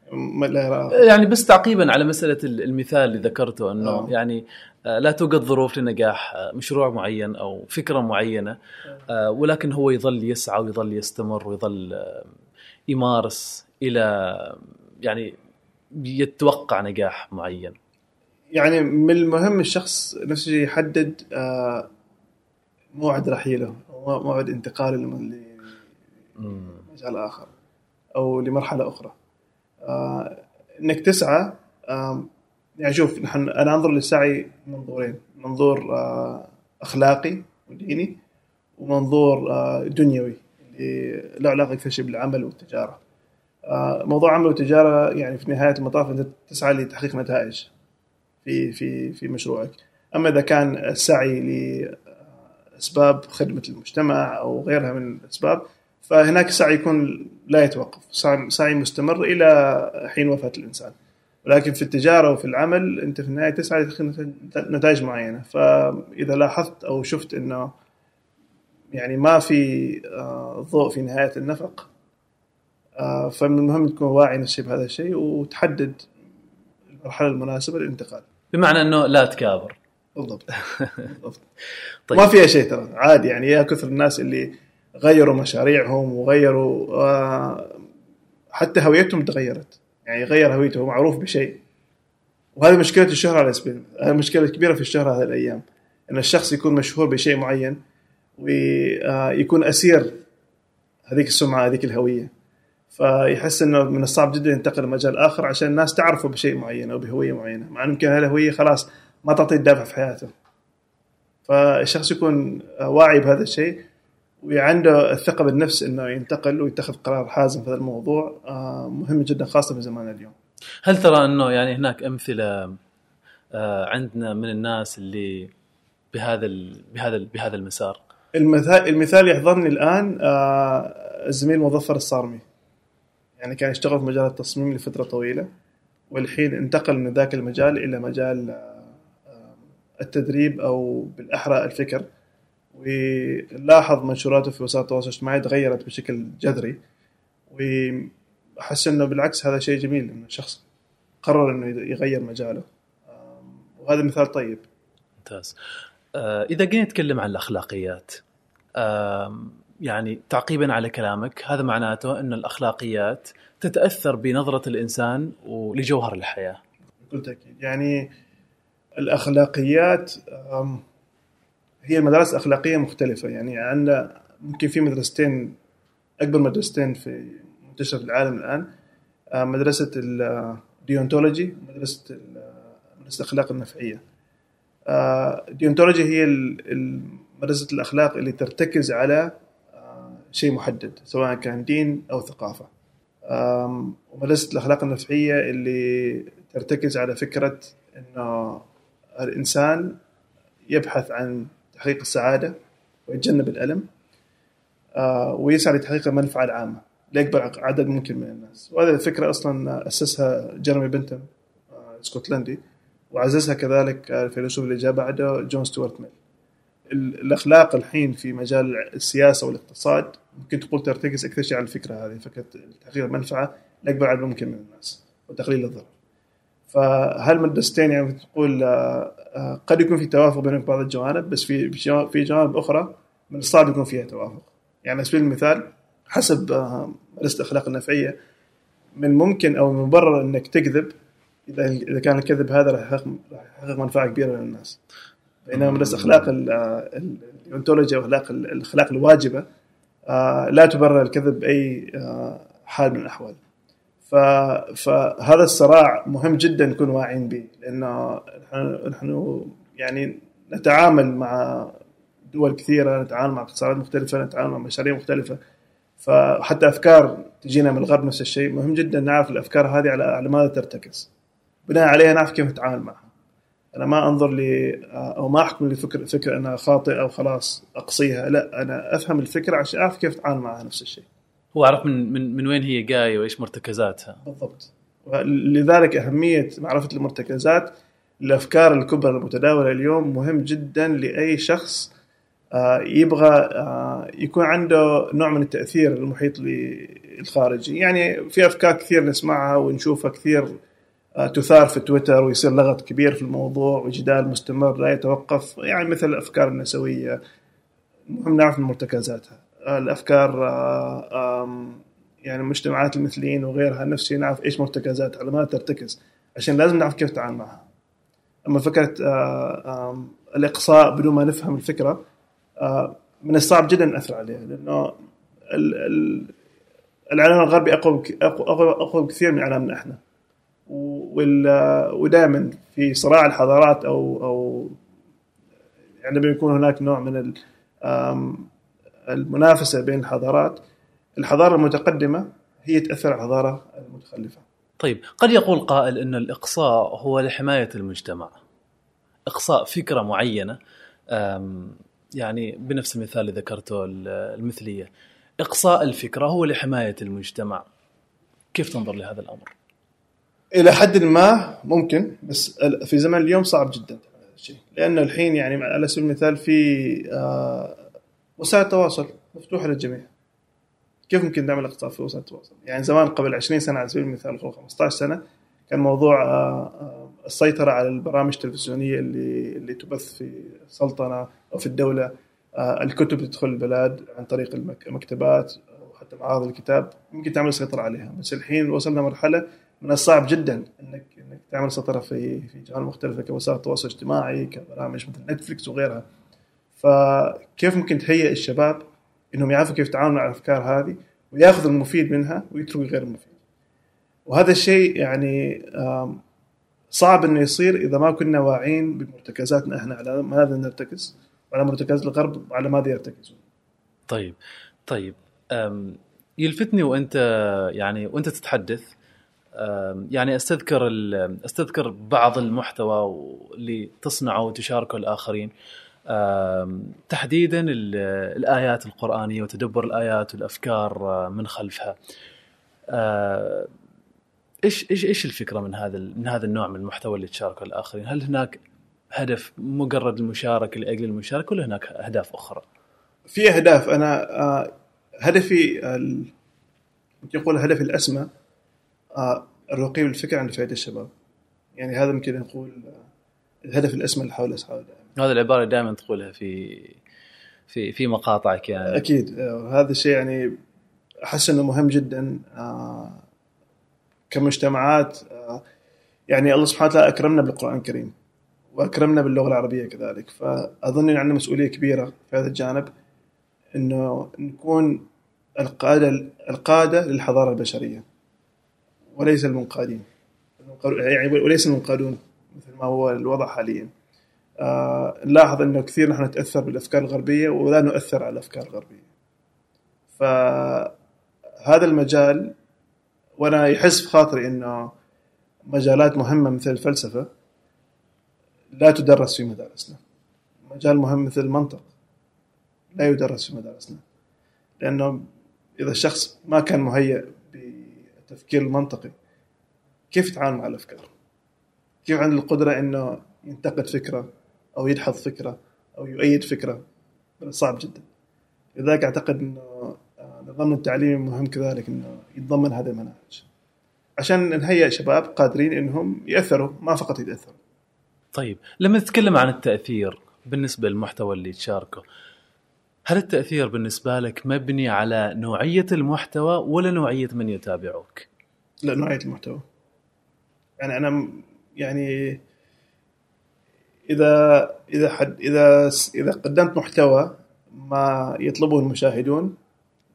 لا يرى يعني بس تعقيبا على مسألة المثال اللي ذكرته إنه آه. يعني لا توجد ظروف لنجاح آه، مشروع معين أو فكرة معينة آه، ولكن هو يظل يسعى ويظل يستمر ويظل آه، يمارس إلى يعني يتوقع نجاح معين. يعني من المهم الشخص نفس الشيء يحدد آه، موعد رحيله موعد انتقاله. لمجال آخر أو لمرحلة أخرى آه، إنك تسعى يعني شوف نحن أنا أنظر للسعي منظورين منظور آه، أخلاقي وديني ومنظور آه، دنيوي اللي له علاقة أكثر شيء بالعمل والتجارة. آه، موضوع عمل والتجاره يعني في نهاية المطاف أنت تسعى لتحقيق نتائج في في في مشروعك. أما إذا كان السعي لأسباب خدمة المجتمع أو غيرها من الأسباب فهناك سعي يكون لا يتوقف سعي مستمر إلى حين وفاة الإنسان. ولكن في التجارة وفي العمل أنت في النهاية تسعى لتحقيق نتائج معينة. فإذا لاحظت أو شفت انه يعني ما في آه، ضوء في نهاية النفق آه، فمن المهم تكون واعي نفسي بهذا الشيء وتحدد المرحلة المناسبة للانتقال. بمعنى إنه لا تكابر. بالضبط. بالضبط. طيب. ما فيها شيء ترى. عادي يعني يا كثر الناس اللي غيروا مشاريعهم وغيروا آه، حتى هويتهم تغيرت. يعني غير هويته هو معروف بشيء. وهذه مشكلة الشهرة على سبيل هذه مشكلة كبيرة في الشهرة هذه الأيام أن الشخص يكون مشهور بشيء معين ويكون أسير هذيك السمعة هذيك الهوية. فيحس إنه من الصعب جدا ينتقل لمجال آخر عشان الناس تعرفه بشيء معين أو بهوية معينة مع إنه يمكن هالهويه خلاص ما تعطيه الدافع في حياته. فالشخص يكون واعي بهذا الشيء. وعنده الثقة بالنفس إنه ينتقل ويتخذ قرار حازم في هذا الموضوع آه، مهم جدا خاصة في زماننا اليوم. هل ترى إنه يعني هناك أمثلة آه، عندنا من الناس اللي بهذا ال بهذا ال بهذا المسار؟ المثال المثال يحضرني الآن آه، الزميل مظفر الصارمي يعني كان يشتغل في مجال التصميم لفترة طويلة والحين انتقل من ذاك المجال إلى مجال التدريب أو بالأحرى الفكر. ولاحظ منشوراته في وسائل التواصل الاجتماعي تغيرت بشكل جذري وأحس إنه بالعكس هذا شيء جميل إنه شخص قرر إنه يغير مجاله. وهذا مثال طيب. ممتاز. آه، إذا جينا نتكلم عن الأخلاقيات يعني تعقيبا على كلامك هذا معناته إن الأخلاقيات تتأثر بنظرة الإنسان لجوهر الحياة. بكل تاكيد يعني الأخلاقيات هي المدارس الاخلاقيه مختلفة. يعني عندنا ممكن في مدرستين أكبر مدرستين في منتشره في العالم الآن. آه، مدرسة ال deontology ومدرسه مدرسة الأخلاق النفعية. ال deontology آه، هي مدرسة الأخلاق اللي ترتكز على آه، شيء محدد سواء كان دين أو ثقافة. ومدرسة الأخلاق النفعية اللي ترتكز على فكرة إنه الإنسان يبحث عن تحقيق السعادة ويتجنب الألم آه، ويسعى لتحقيق المنفعة العامة لأكبر عدد ممكن من الناس. وهذه الفكرة أصلا أسسها جيرمي بنتم آه، اسكتلندي وعززها كذلك الفيلسوف اللي جاء بعده جون ستيوارت ميل. الأخلاق الحين في مجال السياسة والاقتصاد ممكن تقول ترتكز أكثر شيء على الفكرة هذه فكرة تحقيق المنفعة لأكبر عدد ممكن من الناس وتقليل الضرر فهالمدرستين يعني تقول آه، آه، قد يكون في توافق بين بعض الجوانب بس في في جوانب أخرى من الصعب يكون فيها توافق. يعني على سبيل المثال حسب آه، مدرسه الأخلاق النفعية من ممكن أو مبرر إنك تكذب إذا إذا كان الكذب هذا راح يحقق منفعة كبيرة للناس. بينما مدرسه اخلاق الانتولوجيا واخلاق الأخلاق الواجبة لا تبرر الكذب بأي حال من الأحوال. فهذا الصراع مهم جدا نكون واعيين به لأنه نحن يعني نتعامل مع دول كثيرة نتعامل مع اقتصادات مختلفة نتعامل مع مشاريع مختلفة. فحتى أفكار تجينا من الغرب نفس الشيء مهم جدا نعرف الأفكار هذه على على ماذا ترتكز. بناء عليها نعرف كيف نتعامل معها. أنا ما أنظر ل أو ما أحكم لفكر فكرة أنها خاطئة أو خلاص أقصيها لا أنا أفهم الفكرة عشان أعرف كيف اتعامل معها نفس الشيء. هو عرف من من من وين هي جاية وإيش مرتكزاتها. بالضبط. لذلك أهمية معرفة المرتكزات الأفكار الكبرى المتداولة اليوم مهم جدا لأي شخص آه، يبغى آه، يكون عنده نوع من التأثير المحيط الخارجي يعني في أفكار كثير نسمعها ونشوفها كثير آه، تثار في تويتر ويصير لغط كبير في الموضوع وجدال مستمر لا يتوقف. يعني مثل الأفكار النسوية مهم نعرف من مرتكزاتها. الأفكار آه، يعني المجتمعات المثليين وغيرها نفسي نعرف إيش مرتكزات على ما ترتكز. عشان لازم نعرف كيف نتعامل معها. أما فكرة آه، الإقصاء بدون ما نفهم الفكرة آه، من الصعب جدا ناثر عليها لأنه العالم الغربي أقوى أقوى أقوى بكثير من عالمنا إحنا. ودائما في صراع الحضارات أو أو يعني بيكون هناك نوع من المنافسة بين الحضارات الحضارة المتقدمة هي تأثر على الحضارة المتخلفة. طيب قد يقول قائل إن الإقصاء هو لحماية المجتمع. إقصاء فكرة معينة يعني بنفس المثال اللي ذكرته المثلية. إقصاء الفكرة هو لحماية المجتمع. كيف تنظر لهذا الأمر؟ إلى حد ما ممكن بس في زمن اليوم صعب جدا الشيء لأنه الحين يعني على سبيل المثال في آه، وسائل التواصل مفتوحة للجميع. كيف ممكن نعمل اقتصاد في وسائل التواصل؟ يعني زمان قبل 20 سنة على سبيل المثال أو 15 سنة كان موضوع آه، آه، السيطرة على البرامج التلفزيونية اللي اللي تبث في السلطنه أو في الدولة آه، الكتب تدخل البلاد عن طريق المكتبات أو حتى معارض الكتاب. ممكن تعمل سيطرة عليها. بس الحين وصلنا مرحلة من الصعب جدا إنك إنك تعمل سيطرة في في جوانب مختلفة كوسائل التواصل الاجتماعي كبرامج مثل نتفلكس وغيرها. فكيف ممكن تهيئ الشباب إنهم يعرفوا كيف يتعاملوا مع الأفكار هذه ويأخذ المفيد منها ويترك غير المفيد. وهذا الشيء يعني صعب إنه يصير إذا ما كنا واعيين بمرتكزاتنا إحنا على ماذا نرتكز وعلى مرتكزات الغرب على ماذا يرتكزون طيب طيب يلفتني وأنت يعني وأنت تتحدث يعني أستذكر أستذكر بعض المحتوى اللي تصنعه وتشاركه الآخرين. تحديدا ال- الآيات القرآنية وتدبر الآيات والأفكار آه، من خلفها آه، إيش إيش إيش الفكرة من هذا من هذا النوع من المحتوى اللي تشاركه الآخرين؟ هل هناك هدف مجرد المشاركة لأجل المشاركة ولا هناك أهداف أخرى؟ في أهداف أنا آه، هدفي ال- نقول هدفي الأسمى الرقي بالفكر عند فئه الشباب يعني هذا ممكن نقول الهدف الأسمى اللي حول اسعى هذه العبارة دائما تقولها في في في مقاطعك يعني. أكيد. هذا الشيء يعني أحس إنه مهم جدا آه، كمجتمعات آه، يعني الله سبحانه وتعالى أكرمنا بالقرآن الكريم وأكرمنا باللغة العربية كذلك. فأظن إن عندنا مسؤولية كبيرة في هذا الجانب إنه نكون القادة القادة للحضارة البشرية وليس المنقادين. المنقاد- يعني وليس المنقادون مثل ما هو الوضع حاليا. نلاحظ إنه كثير نحن نتأثر بالأفكار الغربية ولا نؤثر على الأفكار الغربية. فهذا المجال وأنا يحس في خاطري إنه مجالات مهمة مثل الفلسفة لا تدرس في مدارسنا. مجال مهم مثل المنطق لا يدرس في مدارسنا. لأنه إذا الشخص ما كان مهيئ بالتفكير المنطقي كيف يتعامل مع الأفكار؟ كيف عنده القدرة إنه ينتقد فكرة أو يدحض فكرة أو يؤيد فكرة. صعب جدا. لذلك أعتقد إنه آه، نظامنا التعليمي مهم كذلك إنه يتضمن هذه المناهج. عشان نهيئ شباب قادرين إنهم يأثروا ما فقط يتأثروا. طيب لما نتكلم عن التأثير بالنسبة للمحتوى اللي تشاركه هل التأثير بالنسبة لك مبني على نوعية المحتوى ولا نوعية من يتابعك؟ لا نوعية المحتوى. يعني أنا يعني إذا إذا حد إذا إذا قدمت محتوى ما يطلبه المشاهدون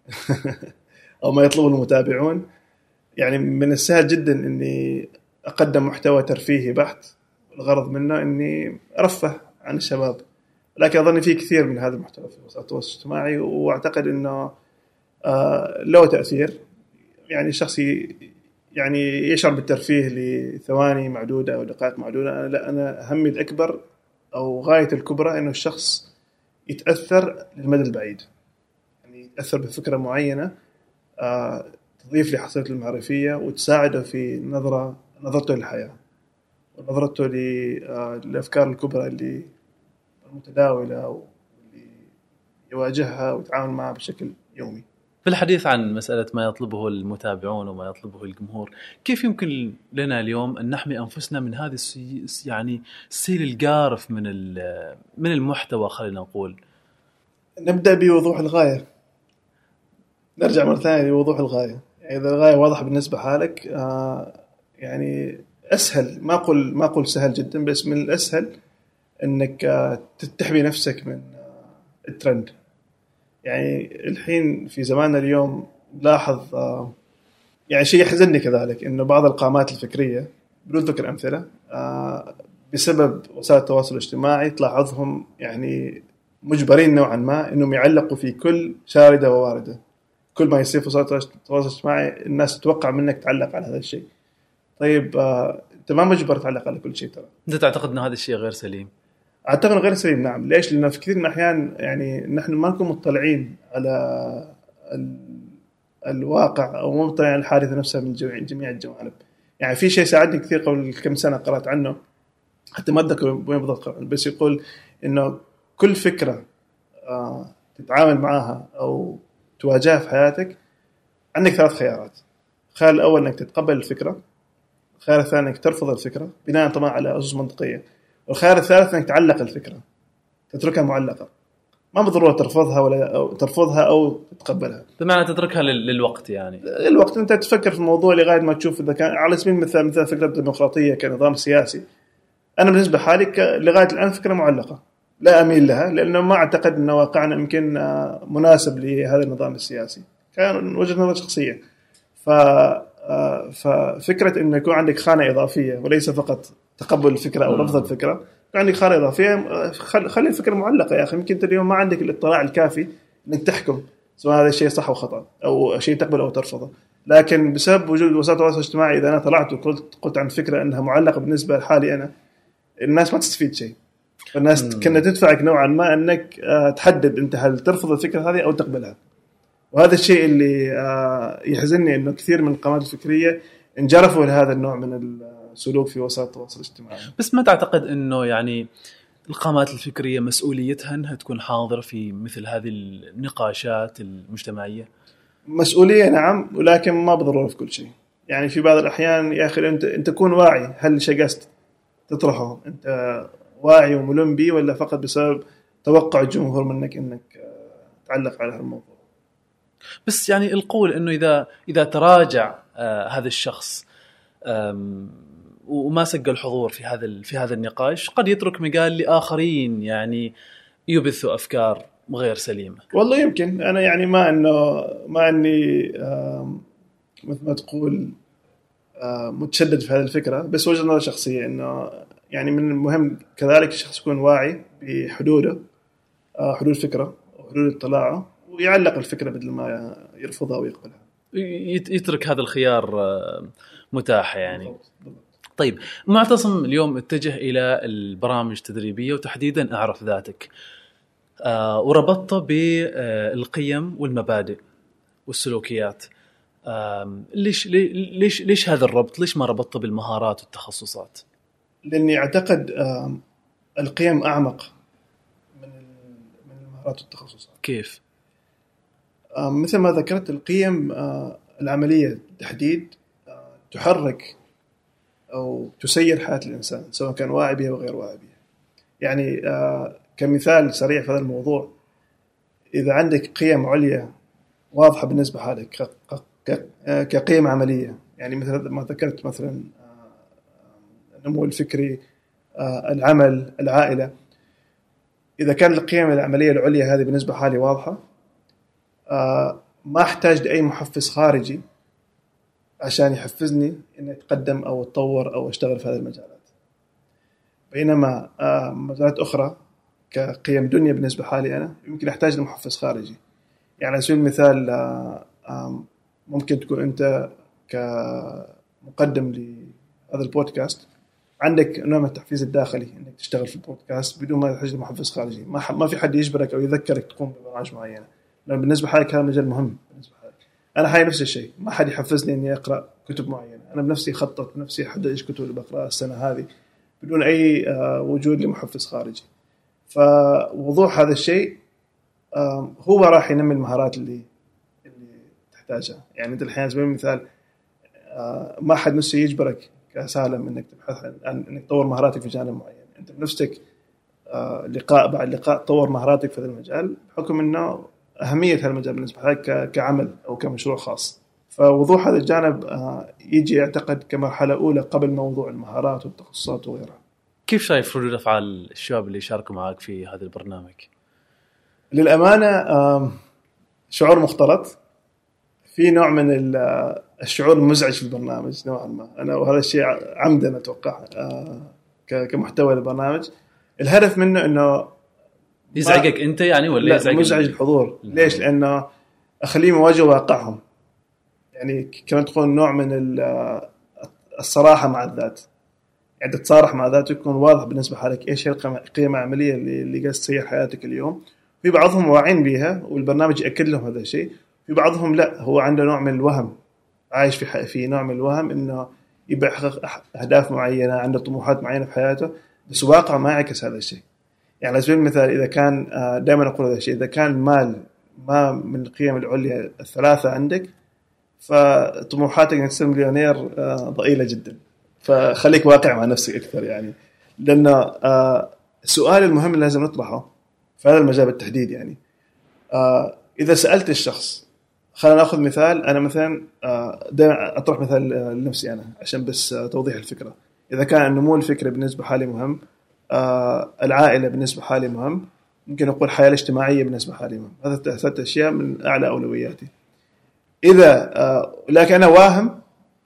أو ما يطلبه المتابعون يعني من السهل جدا إني أقدم محتوى ترفيهي بحت. الغرض منه إني أرفه عن الشباب. لكن أظن في كثير من هذا المحتوى في وسائل التواصل الاجتماعي وأعتقد إنه آه، له تأثير. يعني الشخص يعني يشعر بالترفيه لثواني معدودة أو دقائق معدودة. أنا لا أنا همي الأكبر أو غاية الكبرى إنه الشخص يتأثر للمدى البعيد. يعني يتأثر بفكرة معينة آه، تضيف لحصيلته المعرفية وتساعده في نظرة نظرته للحياة ونظرته آه، للأفكار الكبرى اللي المتداوله واللي يواجهها ويتعامل معها بشكل يومي. في الحديث عن مسألة ما يطلبه المتابعون وما يطلبه الجمهور كيف يمكن لنا اليوم أن نحمي أنفسنا من هذا. يعني السيل القارف من من المحتوى خلينا نقول؟ نبدأ بوضوح الغاية. نرجع مرة ثانية لوضوح الغاية. يعني إذا الغاية واضحة بالنسبة حالك آه يعني أسهل ما أقول ما أقول سهل جدا بس من الأسهل إنك آه تحمي نفسك من آه الترند. يعني الحين في زماننا اليوم لاحظ آه يعني شيء يحزنني كذلك إنه بعض القامات الفكرية بدون ذكر أمثلة آه بسبب وسائل التواصل الاجتماعي تلاحظهم يعني مجبرين نوعا ما إنهم يعلقوا في كل شاردة وواردة. كل ما يصير في وسائل التواصل الاجتماعي الناس تتوقع منك تعلق على هذا الشيء. طيب آه، أنت ما مجبر تعلق على كل شيء ترى. أنت تعتقد أن هذا الشيء غير سليم؟ أعتقد غير سليم نعم. ليش؟ لأنه في كثير من الأحيان يعني نحن ما نكون مطلعين على ال... الواقع أو مو مطلعين على الحادثة نفسها من جميع, الجوانب. يعني في شيء ساعدني كثير قبل كم سنة قرأت عنه حتى ما أتذكر وين بالضبط بس يقول إنه كل فكرة آه تتعامل معها أو تواجهها في حياتك عندك ثلاث خيارات. الخيار الأول إنك تتقبل الفكرة الخيار الثاني إنك ترفض الفكرة بناء طبعا على أسس منطقية. والخيار الثالث إنك تعلق الفكرة. تتركها معلقة. ما بالضرورة ترفضها ولا أو ترفضها أو تتقبلها. بمعنى تتركها لل- للوقت يعني. الوقت أنت تفكر في الموضوع لغاية ما تشوف إذا كان على سبيل المثال مثلا فكرة الديمقراطية كنظام سياسي. أنا بالنسبة لحالي ك- لغاية الآن فكرة معلقة. لا أميل لها لأنه ما أعتقد أن واقعنا يمكن آه، مناسب لهذا النظام السياسي. كان وجهة نظر شخصية. ف ففكرة انه يكون عندك خانة إضافية وليس فقط تقبل الفكرة أو رفض الفكرة يكون عندك خانة إضافية خل- خلي الفكرة معلقة يا أخي. يمكن أنت اليوم ما عندك الاطلاع الكافي إنك تحكم سواء هذا الشيء صح أو خطأ أو شيء تقبله أو ترفضه. لكن بسبب وجود وسائل التواصل الاجتماعي إذا أنا طلعت وقلت قلت عن فكرة إنها معلقة بالنسبة لحالي أنا الناس ما تستفيد شيء. فالناس كنا تدفعك نوعا ما إنك آه، تحدد أنت هل ترفض الفكرة هذه أو تقبلها. وهذا الشيء اللي آه، يحزنني إنه كثير من القنوات الفكرية انجرفوا لهذا النوع من السلوك في وسائل التواصل الاجتماعي. بس ما تعتقد إنه يعني القامات الفكرية مسؤوليتها إنها تكون حاضرة في مثل هذه النقاشات المجتمعية؟ مسؤولية نعم ولكن ما بالضرورة في كل شيء. يعني في بعض الأحيان يا أخي أنت أنت تكون واعي هل الشيء قصد تطرحه؟ أنت واعي وملم به ولا فقط بسبب توقع الجمهور منك إنك آه، تعلق على هالموضوع؟ بس يعني القول إنه إذا إذا تراجع آه هذا الشخص وما سجل حضور في هذا في هذا النقاش قد يترك مجال لآخرين يعني يبثوا أفكار غير سليمة. والله يمكن أنا يعني ما إنه ما إني مثل ما تقول متشدد في هذه الفكرة بس وجهة نظر شخصية إنه يعني من المهم كذلك الشخص يكون واعي بحدوده حدود الفكرة وحدود اطلاعه ويعلق الفكرة بدل ما يرفضها ويقبلها يت- يترك هذا الخيار آه، متاح يعني. بالضبط، بالضبط. طيب معتصم اليوم اتجه إلى البرامج التدريبيه وتحديدا أعرف ذاتك آه وربطته بالقيم والمبادئ والسلوكيات ليش لي- ليش ليش هذا الربط؟ ليش ما ربطته بالمهارات والتخصصات؟ لأني أعتقد القيم أعمق من من المهارات والتخصصات كيف؟ آه، مثل ما ذكرت القيم آه، العملية بالتحديد آه، تحرك أو تسير حياة الإنسان سواء كان واعي بها وغير واعي بها. يعني كمثال سريع في هذا الموضوع إذا عندك قيم عليا واضحة بالنسبة لك كقيم عملية يعني مثل ما ذكرت مثلا النمو الفكري العمل العائلة إذا كان القيم العملية العليا هذه بالنسبة حالي واضحة ما أحتاج لأي محفز خارجي عشان يحفزني إني أتقدم أو أتطور أو أشتغل في هذه المجالات. بينما آه، مجالات أخرى كقيم دنيا بالنسبة حالي أنا يمكن أحتاج لمحفز خارجي. يعني على سبيل المثال آه، ممكن تكون أنت كمقدم لهذا البودكاست عندك نوع من التحفيز الداخلي إنك تشتغل في البودكاست بدون ما تحتاج لمحفز خارجي. ما ما في حد يجبرك أو يذكرك تقوم ببرامج معينة. لأن بالنسبة لك هذا مجال مهم. بالنسبة لك أنا حالي نفس الشيء. ما حد يحفزني إني أقرأ كتب معينة. أنا بنفسي خطط بنفسي أحدد إيش كتب اللي بقرأها السنة هذه بدون أي آه، وجود لمحفز خارجي. فوضوح هذا الشيء هو راح ينمي المهارات اللي اللي تحتاجها. يعني أنت الحين على سبيل المثال آه، ما حد نفسه يجبرك كسالم إنك تبحث عن عن إنك تطور مهاراتك في جانب معين. أنت بنفسك آه، لقاء بعد لقاء تطور مهاراتك في هذا المجال بحكم إنه أهمية هذا المجال بالنسبة لك كعمل أو كمشروع خاص. فوضوح هذا الجانب آه، يجي اعتقد كمرحلة أولى قبل موضوع المهارات والتخصصات وغيرها. كيف شايف ردود أفعال الشباب اللي شاركوا معك في هذا البرنامج؟ للأمانة شعور مختلط. في نوع من آه، الشعور المزعج في البرنامج نوعا ما. أنا وهذا الشيء عمدا أتوقع آه، كمحتوى للبرنامج. الهدف منه إنه يزعجك أنت يعني ولا لا يزعج مزعج الحضور. ليش؟ لأنه اخليهم يواجهوا واقعهم يعني ك- كمان تكون نوع من ال- الصراحة مع الذات. يعني تتصارح مع ذاتك يكون واضح بالنسبة لك إيش هي القيمه القيمة العملية اللي اللي قاعد تسير حياتك اليوم. في بعضهم واعين بها والبرنامج يأكد لهم هذا الشيء. في بعضهم لا هو عنده نوع من الوهم. عايش في في نوع من الوهم إنه يبي يحقق أهداف معينة عنده طموحات معينة في حياته بس واقعه ما يعكس هذا الشيء. يعني على سبيل المثال إذا كان دائما أقول هذا الشيء إذا كان المال ما من القيم العليا الثلاثة عندك فطموحاتك إنك تصير مليونير آه، ضئيلة جدا. فخليك واقع مع نفسك أكثر يعني. لأن آه، السؤال المهم اللي لازم نطرحه في هذا المجال بالتحديد يعني آه، إذا سألت الشخص خلينا نأخذ مثال أنا مثلا آه، دائما أطرح مثال آه، لنفسي أنا عشان بس آه، توضيح الفكرة. إذا كان النمو الفكري بالنسبة حالي مهم آه، العائلة بالنسبة حالي مهم. ممكن أقول الحياة الاجتماعيه بالنسبة حالي مهم. هذا ثلاث أشياء من أعلى أولوياتي. إذا آه، لكن أنا واهم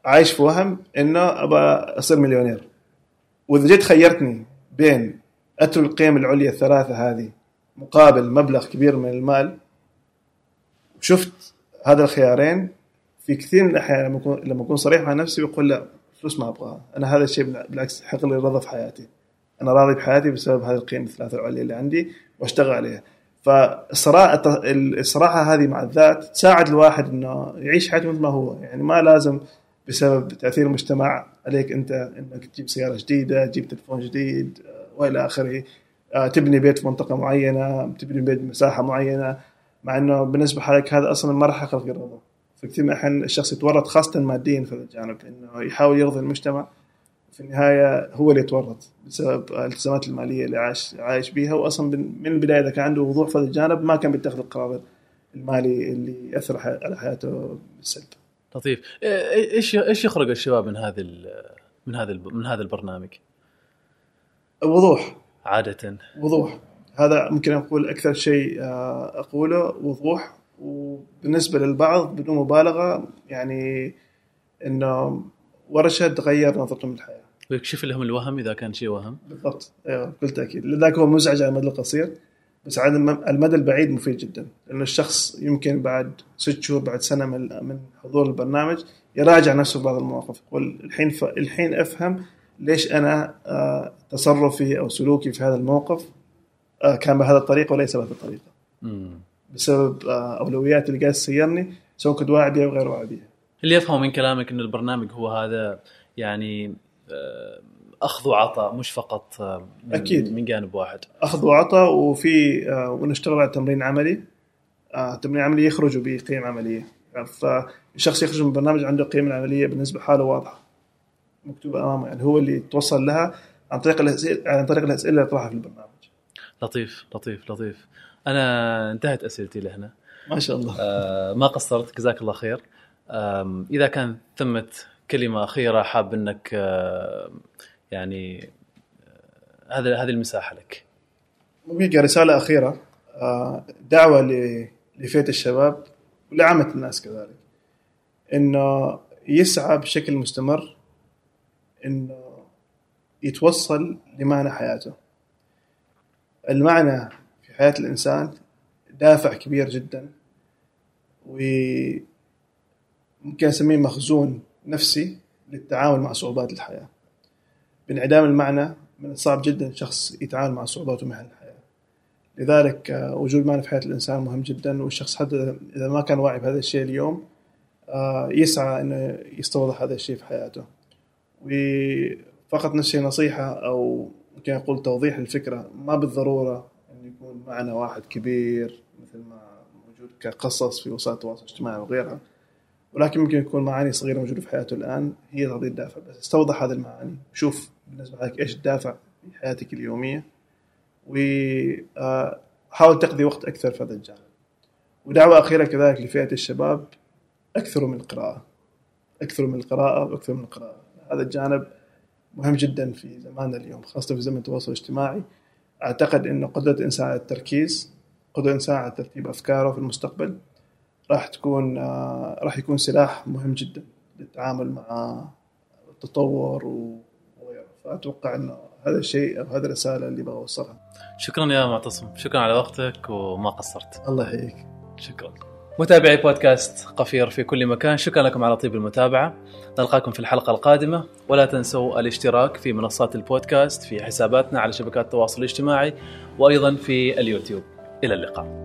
عايش في وهم إنه ابى أصير مليونير. وإذا جيت خيرتني بين اترك القيم العليا الثلاثة هذه مقابل مبلغ كبير من المال وشفت هذا الخيارين في كثير من الأحيان لما اكون لما أكون صريح مع نفسي بقول لا فلوس ما أبغاها. أنا هذا الشيء بالعكس يحقق لي رضا في حياتي. أنا راضي بحياتي بسبب هذه القيم الثلاثة العليا اللي عندي وأشتغل عليها. فالصراحة الصراحة هذه مع الذات تساعد الواحد إنه يعيش حياته مثل ما هو. يعني ما لازم بسبب تأثير المجتمع عليك أنت إنك تجيب سيارة جديدة تجيب تلفون جديد آه، وإلى آخره. آه، تبني بيت في منطقة معينة تبني بيت بمساحه معينة. مع إنه بالنسبة لك هذا أصلا ما راح يحقق الرضا في كثير من الأحيان الشخص يتورط خاصة ماديا في هذا الجانب إنه يحاول يرضي المجتمع. في النهاية هو اللي يتورط بسبب الالتزامات المالية اللي عايش عايش بيها. واصلا من البداية إذا كان عنده وضوح في هذا الجانب ما كان بيتخذ القرار المالي اللي يأثر على حياته بالسلب. لطيف. إيش إيش يخرج الشباب من هذه من هذا من هذا البرنامج؟ وضوح. عادة. وضوح. هذا ممكن أقول أكثر شيء آه، أقوله. وضوح. وبالنسبة للبعض بدون مبالغة يعني إنه ورشة تغير نظرتهم للحياة. ويكشف لهم الوهم إذا كان شيء وهم. بالضبط. أيوه بكل تاكيد لذلك هو مزعج على المدى القصير بس على المدى البعيد مفيد جدا. لأنه الشخص يمكن بعد ست شهور بعد سنة من من حضور البرنامج يراجع نفسه بعض المواقف. يقول الحين ف... الحين أفهم ليش أنا آه تصرفي أو سلوكي في هذا الموقف آه كان بهذا الطريقة وليس بهذه الطريقة. بسبب آه اولويات اللي قاعد تسيرني سواء كنت واعي بها أو غير واعي بها. اللي يفهم من كلامك إن البرنامج هو هذا يعني اخذ وعطاء مش فقط آه، من أكيد. من جانب واحد. اخذ وعطاء وفي آه، ونشتغل على تمرين عملي. تمرين عملي يخرجوا بقيم عملية. فالشخص يخرج من البرنامج عنده قيم العملية بالنسبة حاله واضحة مكتوبة أمامه. يعني هو اللي توصل لها عن طريق الأسئلة عن طريق الأسئلة اللي يطرحها في البرنامج. لطيف لطيف لطيف. أنا انتهت أسئلتي لهنا. ما شاء الله. آه ما قصرت. جزاك الله خير. إذا كان ثمة كلمة أخيرة حاب إنك يعني هذا هذه المساحة لك. ممكن رسالة أخيرة؟ دعوة لفئة الشباب ولعامة الناس كذلك. إنه يسعى بشكل مستمر إنه يتوصل لمعنى حياته. المعنى في حياة الإنسان دافع كبير جدا و ممكن أسميه مخزون نفسي للتعامل مع صعوبات الحياة. بانعدام المعنى من الصعب جدا شخص يتعامل مع صعوبات ومحن الحياة. لذلك آه، وجود معنى في حياة الإنسان مهم جدا والشخص حتى إذا ما كان واعي بهذا الشيء اليوم آه، يسعى إنه يستوضح هذا الشيء في حياته. وفقط نفسي نصيحة أو ممكن أقول توضيح الفكرة ما بالضرورة انه يكون معنى واحد كبير مثل ما موجود كقصص في وسائل التواصل الاجتماعي وغيرها. ولكن ممكن يكون معاني صغيرة موجودة في حياته الآن هي تعطيه الدافع بس. استوضح هذه المعاني. شوف بالنسبة لك إيش الدافع في حياتك اليومية وحاول تقضي وقت أكثر في هذا الجانب. ودعوة أخيرة كذلك لفئة الشباب اكثروا من القراءة. اكثروا من القراءة واكثروا من القراءة. هذا الجانب مهم جدا في زماننا اليوم خاصة في زمن التواصل الاجتماعي. أعتقد انه قدرة الإنسان على التركيز قدرة الإنسان على ترتيب أفكاره في المستقبل راح تكون آه، راح يكون سلاح مهم جدا للتعامل مع التطور وغيره. فأتوقع إنه هذا الشيء أو هذه الرسالة اللي بغى أوصلها. شكرا يا معتصم. شكرا على وقتك وما قصرت. الله يحييك. شكرا. متابعي بودكاست قفير في كل مكان شكرا لكم على طيب المتابعة. نلقاكم في الحلقة القادمة. ولا تنسوا الاشتراك في منصات البودكاست في حساباتنا على شبكات التواصل الاجتماعي وأيضا في اليوتيوب. إلى اللقاء.